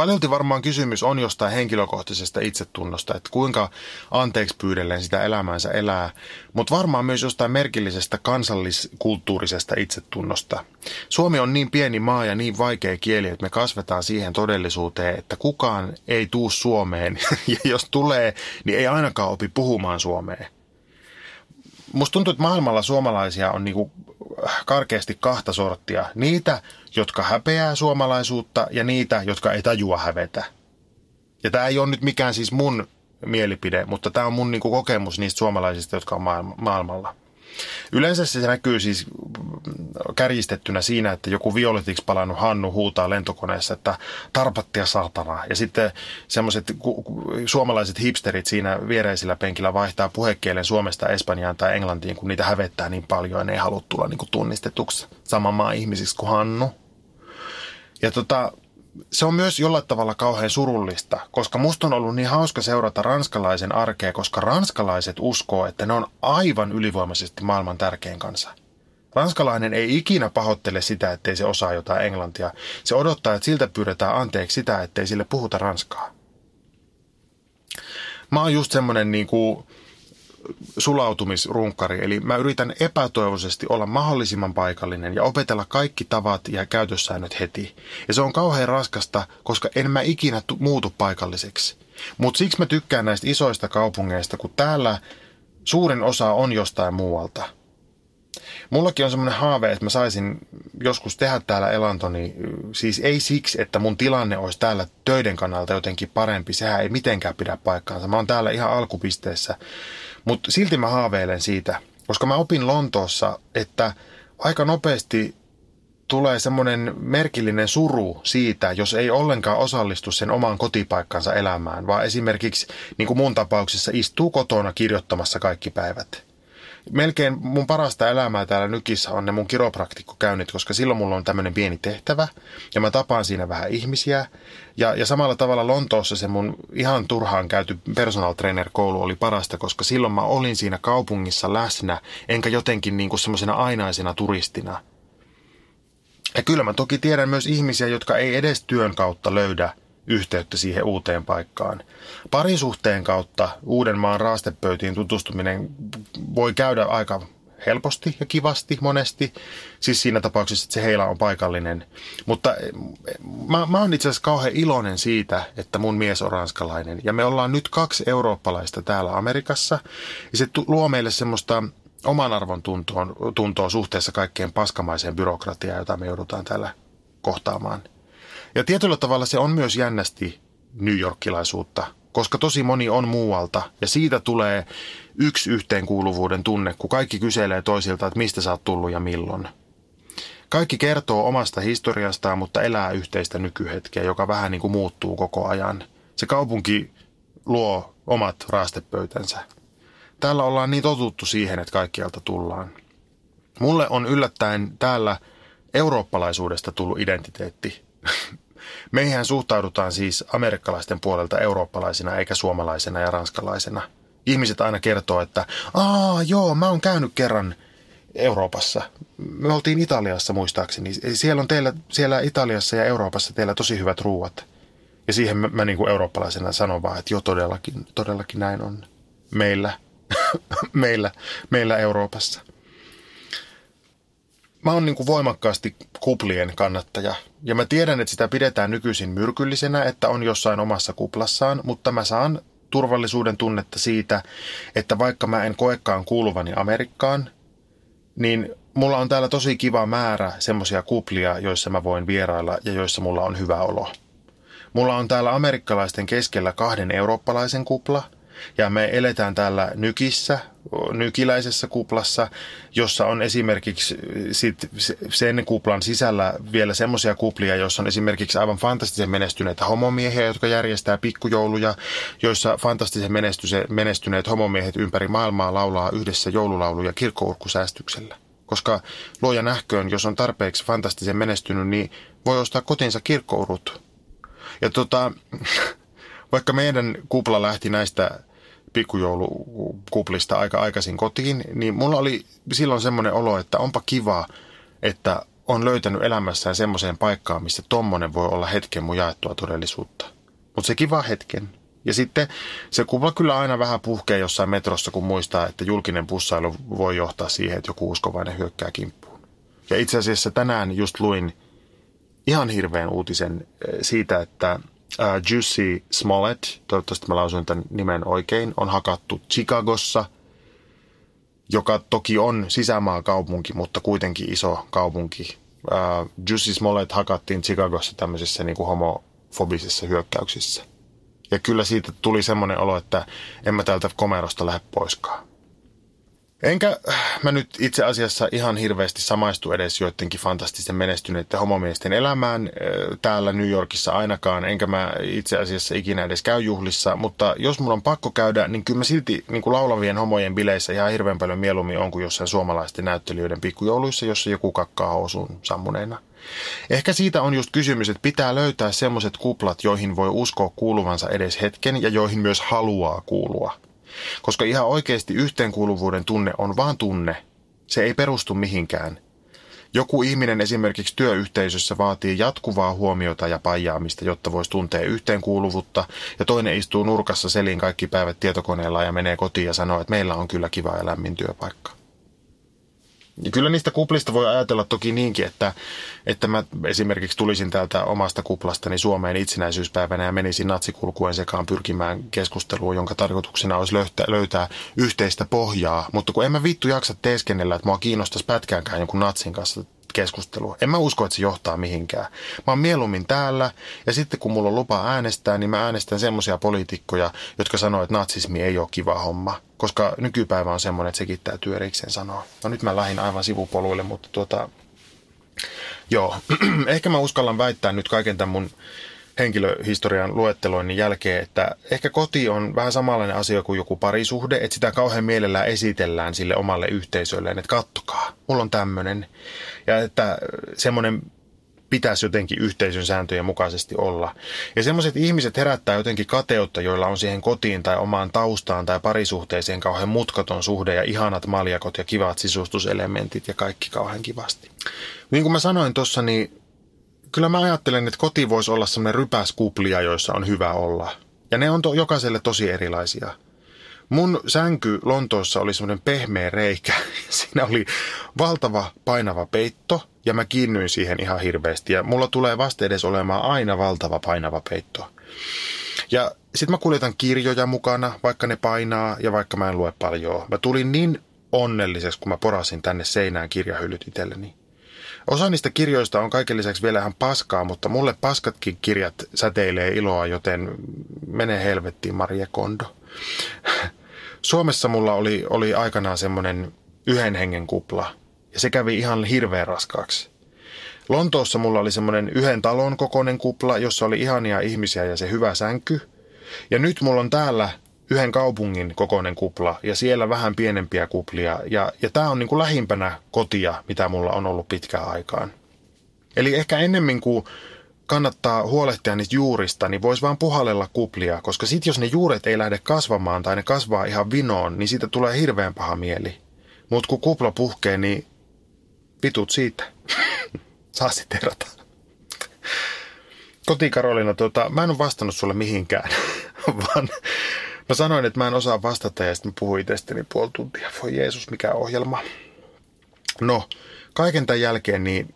Paljolti varmaan kysymys on jostain henkilökohtaisesta itsetunnosta, että kuinka anteeksi pyydellen sitä elämäänsä elää, mutta varmaan myös jostain merkillisestä kansalliskulttuurisesta itsetunnosta. Suomi on niin pieni maa ja niin vaikea kieli, että me kasvetaan siihen todellisuuteen, että kukaan ei tuu Suomeen, ja jos tulee, niin ei ainakaan opi puhumaan suomea. Musta tuntuu, että maailmalla suomalaisia on niinku karkeasti kahta sorttia. Niitä, jotka häpeää suomalaisuutta ja niitä, jotka ei tajua hävetä. Ja tämä ei ole nyt mikään siis mun mielipide, mutta tämä on mun niin kuin, kokemus niistä suomalaisista, jotka on maailma, maailmalla. Yleensä se näkyy siis kärjistettynä siinä, että joku violetiksi palannut Hannu huutaa lentokoneessa, että tarpattia saatana. Ja sitten semmoiset suomalaiset hipsterit siinä viereisillä penkillä vaihtaa puhekielen Suomesta Espanjaan tai Englantiin, kun niitä hävettää niin paljon ja ne ei halua tulla niin kuin tunnistetuksi saman maan ihmisiksi kuin Hannu. Ja tota, se on myös jollain tavalla kauhean surullista, koska musta on ollut niin hauska seurata ranskalaisen arkea, koska ranskalaiset uskoo, että ne on aivan ylivoimaisesti maailman tärkein kansa. Ranskalainen ei ikinä pahoittele sitä, ettei se osaa jotain englantia. Se odottaa, että siltä pyydetään anteeksi sitä, ettei sille puhuta ranskaa. Mä oon just semmonen niin kuin sulautumisrunkkari, eli mä yritän epätoivoisesti olla mahdollisimman paikallinen ja opetella kaikki tavat ja käytössäännöt heti. Ja se on kauhean raskasta, koska en mä ikinä muutu paikalliseksi. Mutta siksi mä tykkään näistä isoista kaupungeista, kun täällä suurin osa on jostain muualta. Mullakin on semmoinen haave, että mä saisin joskus tehdä täällä elantoni, siis ei siksi, että mun tilanne olisi täällä töiden kannalta jotenkin parempi, sehän ei mitenkään pidä paikkaansa. Mä oon täällä ihan alkupisteessä. Mutta silti mä haaveilen siitä, koska mä opin Lontoossa, että aika nopeasti tulee semmoinen merkillinen suru siitä, jos ei ollenkaan osallistu sen oman kotipaikkansa elämään, vaan esimerkiksi niin kuin mun tapauksessa istuu kotona kirjoittamassa kaikki päivät melkein mun parasta elämää täällä Nykissä on ne mun kiropraktikkokäynnit, koska silloin mulla on tämmöinen pieni tehtävä ja mä tapaan siinä vähän ihmisiä. Ja, ja samalla tavalla Lontoossa se mun ihan turhaan käyty personal trainer koulu oli parasta, koska silloin mä olin siinä kaupungissa läsnä, enkä jotenkin niin kuin semmoisena ainaisena turistina. Ja kyllä mä toki tiedän myös ihmisiä, jotka ei edes työn kautta löydä yhteyttä siihen uuteen paikkaan. Parisuhteen kautta Uudenmaan raastepöytiin tutustuminen voi käydä aika helposti ja kivasti monesti, siis siinä tapauksessa, että se heila on paikallinen. Mutta eh, mä, mä oon itse asiassa kauhean iloinen siitä, että mun mies on ranskalainen. Ja me ollaan nyt kaksi eurooppalaista täällä Amerikassa. Ja se luo meille semmoista oman arvon tuntoa suhteessa kaikkeen paskamaiseen byrokratiaan, jota me joudutaan täällä kohtaamaan. Ja tietyllä tavalla se on myös jännästi New Yorkilaisuutta, koska tosi moni on muualta ja siitä tulee yksi yhteenkuuluvuuden tunne, kun kaikki kyselee toisilta, että mistä sä oot tullut ja milloin. Kaikki kertoo omasta historiastaan, mutta elää yhteistä nykyhetkeä, joka vähän niin kuin muuttuu koko ajan. Se kaupunki luo omat raastepöytänsä. Täällä ollaan niin totuttu siihen, että kaikkialta tullaan. Mulle on yllättäen täällä eurooppalaisuudesta tullut identiteetti. Meihän suhtaudutaan siis amerikkalaisten puolelta eurooppalaisina eikä suomalaisena ja ranskalaisena. Ihmiset aina kertoo, että aa joo, mä oon käynyt kerran Euroopassa. Me oltiin Italiassa muistaakseni. Siellä on teillä, siellä Italiassa ja Euroopassa teillä tosi hyvät ruuat. Ja siihen mä, mä niin kuin eurooppalaisena sanon vaan, että joo todellakin, todellakin näin on meillä, meillä, meillä Euroopassa mä oon niin kuin voimakkaasti kuplien kannattaja. Ja mä tiedän, että sitä pidetään nykyisin myrkyllisenä, että on jossain omassa kuplassaan, mutta mä saan turvallisuuden tunnetta siitä, että vaikka mä en koekaan kuuluvani Amerikkaan, niin mulla on täällä tosi kiva määrä semmoisia kuplia, joissa mä voin vierailla ja joissa mulla on hyvä olo. Mulla on täällä amerikkalaisten keskellä kahden eurooppalaisen kupla – ja me eletään täällä nykissä, nykiläisessä kuplassa, jossa on esimerkiksi sit sen kuplan sisällä vielä semmoisia kuplia, joissa on esimerkiksi aivan fantastisen menestyneitä homomiehiä, jotka järjestää pikkujouluja, joissa fantastisen menestyneet homomiehet ympäri maailmaa laulaa yhdessä joululauluja kirkkourkusäästyksellä. Koska luoja nähköön, jos on tarpeeksi fantastisen menestynyt, niin voi ostaa kotinsa kirkkourut. Ja tota, vaikka meidän kupla lähti näistä pikkujoulukuplista aika aikaisin kotiin, niin mulla oli silloin semmoinen olo, että onpa kiva, että on löytänyt elämässään semmoiseen paikkaan, missä tommonen voi olla hetken mun jaettua todellisuutta. Mutta se kiva hetken. Ja sitten se kuva kyllä aina vähän puhkee jossain metrossa, kun muistaa, että julkinen bussailu voi johtaa siihen, että joku uskovainen hyökkää kimppuun. Ja itse asiassa tänään just luin ihan hirveän uutisen eh, siitä, että uh, Jussi Smollett, toivottavasti mä lausuin tämän nimen oikein, on hakattu Chicagossa, joka toki on sisämaakaupunki, mutta kuitenkin iso kaupunki. Uh, Jussi Smollett hakattiin Chicagossa tämmöisissä niin kuin homofobisissa hyökkäyksissä. Ja kyllä siitä tuli semmoinen olo, että en mä täältä komerosta lähde poiskaan. Enkä mä nyt itse asiassa ihan hirveästi samaistu edes joidenkin fantastisten menestyneiden homomiesten elämään täällä New Yorkissa ainakaan, enkä mä itse asiassa ikinä edes käy juhlissa, mutta jos mulla on pakko käydä, niin kyllä mä silti niin kuin laulavien homojen bileissä ihan hirveän paljon mieluummin on kuin jossain suomalaisten näyttelijöiden pikkujouluissa, jossa joku kakkaa housuun sammuneena. Ehkä siitä on just kysymys, että pitää löytää semmoiset kuplat, joihin voi uskoa kuuluvansa edes hetken ja joihin myös haluaa kuulua. Koska ihan oikeasti yhteenkuuluvuuden tunne on vaan tunne. Se ei perustu mihinkään. Joku ihminen esimerkiksi työyhteisössä vaatii jatkuvaa huomiota ja pajaamista, jotta voisi tuntea yhteenkuuluvuutta, ja toinen istuu nurkassa selin kaikki päivät tietokoneella ja menee kotiin ja sanoo, että meillä on kyllä kiva ja lämmin työpaikka. Ja kyllä niistä kuplista voi ajatella toki niinkin, että, että mä esimerkiksi tulisin täältä omasta kuplastani Suomeen itsenäisyyspäivänä ja menisin natsikulkuen sekaan pyrkimään keskusteluun, jonka tarkoituksena olisi löytää, löytää yhteistä pohjaa. Mutta kun en mä vittu jaksa teeskennellä, että mua kiinnostaisi pätkäänkään jonkun natsin kanssa keskustelua. En mä usko, että se johtaa mihinkään. Mä oon mieluummin täällä ja sitten kun mulla on lupa äänestää, niin mä äänestän semmoisia poliitikkoja, jotka sanoo, että natsismi ei ole kiva homma. Koska nykypäivä on semmoinen, että sekin täytyy erikseen sanoa. No nyt mä lähdin aivan sivupoluille, mutta tuota, joo, ehkä mä uskallan väittää nyt kaiken tämän mun henkilöhistorian luetteloinnin jälkeen, että ehkä koti on vähän samanlainen asia kuin joku parisuhde, että sitä kauhean mielellään esitellään sille omalle yhteisölleen, että kattokaa, mulla on tämmöinen. Ja että semmoinen pitäisi jotenkin yhteisön sääntöjen mukaisesti olla. Ja semmoiset ihmiset herättää jotenkin kateutta, joilla on siihen kotiin tai omaan taustaan tai parisuhteeseen kauhean mutkaton suhde ja ihanat maljakot ja kivat sisustuselementit ja kaikki kauhean kivasti. Niin kuin mä sanoin tuossa, niin kyllä mä ajattelen, että koti voisi olla semmoinen rypäskuplia, joissa on hyvä olla. Ja ne on to, jokaiselle tosi erilaisia. Mun sänky Lontoossa oli semmoinen pehmeä reikä. Siinä oli valtava painava peitto ja mä kiinnyin siihen ihan hirveästi. Ja mulla tulee vasta edes olemaan aina valtava painava peitto. Ja sitten mä kuljetan kirjoja mukana, vaikka ne painaa ja vaikka mä en lue paljon. Mä tulin niin onnelliseksi, kun mä porasin tänne seinään kirjahyllyt itselleni. Osa niistä kirjoista on kaiken lisäksi vielä ihan paskaa, mutta mulle paskatkin kirjat säteilee iloa, joten mene helvettiin Marie Kondo. Suomessa mulla oli, oli aikanaan semmoinen yhden hengen kupla, ja se kävi ihan hirveän raskaaksi. Lontoossa mulla oli semmoinen yhden talon kokoinen kupla, jossa oli ihania ihmisiä ja se hyvä sänky. Ja nyt mulla on täällä yhden kaupungin kokoinen kupla ja siellä vähän pienempiä kuplia. Ja, ja tämä on niin kuin lähimpänä kotia, mitä mulla on ollut pitkään aikaan. Eli ehkä ennemmin kuin kannattaa huolehtia niistä juurista, niin voisi vaan puhallella kuplia, koska sitten jos ne juuret ei lähde kasvamaan tai ne kasvaa ihan vinoon, niin siitä tulee hirveän paha mieli. Mutta kun kupla puhkee, niin vitut siitä. Saa sitten erota. Koti Karolina, tuota, mä en ole vastannut sulle mihinkään, vaan Mä sanoin, että mä en osaa vastata ja sitten puhuin itsestäni puoli tuntia. Voi Jeesus, mikä ohjelma. No, kaiken tämän jälkeen niin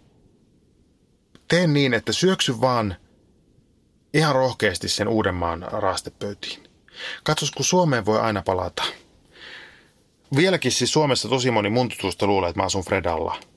teen niin, että syöksy vaan ihan rohkeasti sen Uudenmaan raastepöytiin. Katsos, kun Suomeen voi aina palata. Vieläkin siis Suomessa tosi moni mun tutusta luulee, että mä asun Fredalla –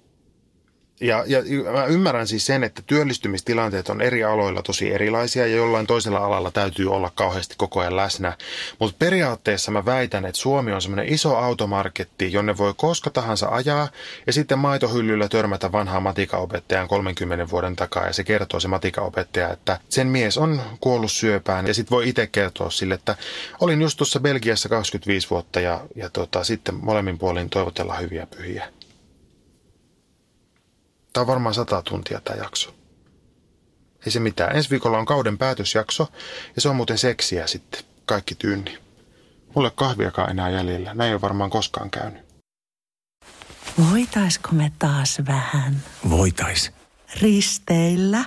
ja, ja mä ymmärrän siis sen, että työllistymistilanteet on eri aloilla tosi erilaisia ja jollain toisella alalla täytyy olla kauheasti koko ajan läsnä. Mutta periaatteessa mä väitän, että Suomi on semmoinen iso automarketti, jonne voi koska tahansa ajaa ja sitten maitohyllyllä törmätä vanhaa matikaopettajan 30 vuoden takaa ja se kertoo se matikaopettaja, että sen mies on kuollut syöpään ja sitten voi itse kertoa sille, että olin just tuossa Belgiassa 25 vuotta ja, ja tota, sitten molemmin puolin toivotella hyviä pyhiä. Tämä on varmaan sata tuntia tämä jakso. Ei se mitään. Ensi viikolla on kauden päätösjakso ja se on muuten seksiä sitten. Kaikki tyynni. Mulle kahviakaan enää jäljellä. Näin ei ole varmaan koskaan käynyt. Voitaisko me taas vähän Voitais. risteillä?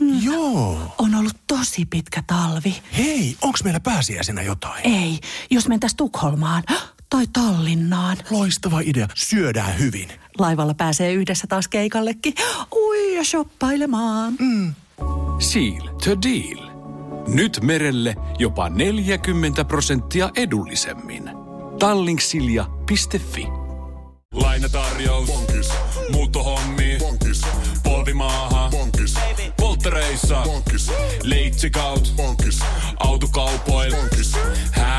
Mm, Joo. On ollut tosi pitkä talvi. Hei, onks meillä pääsiäisenä jotain? Ei, jos mentäis Tukholmaan tai Tallinnaan. Loistava idea. Syödään hyvin. Laivalla pääsee yhdessä taas keikallekin. Ui ja shoppailemaan. Seal to deal. Nyt merelle jopa 40 prosenttia edullisemmin. Tallingsilja.fi Lainatarjous. Bonkis. Muuttohommi. Bonkis. Polvimaaha. Bonkis. Moottoreissa, Pankis, leitsikaut, pankis, autokaupoil, pankis,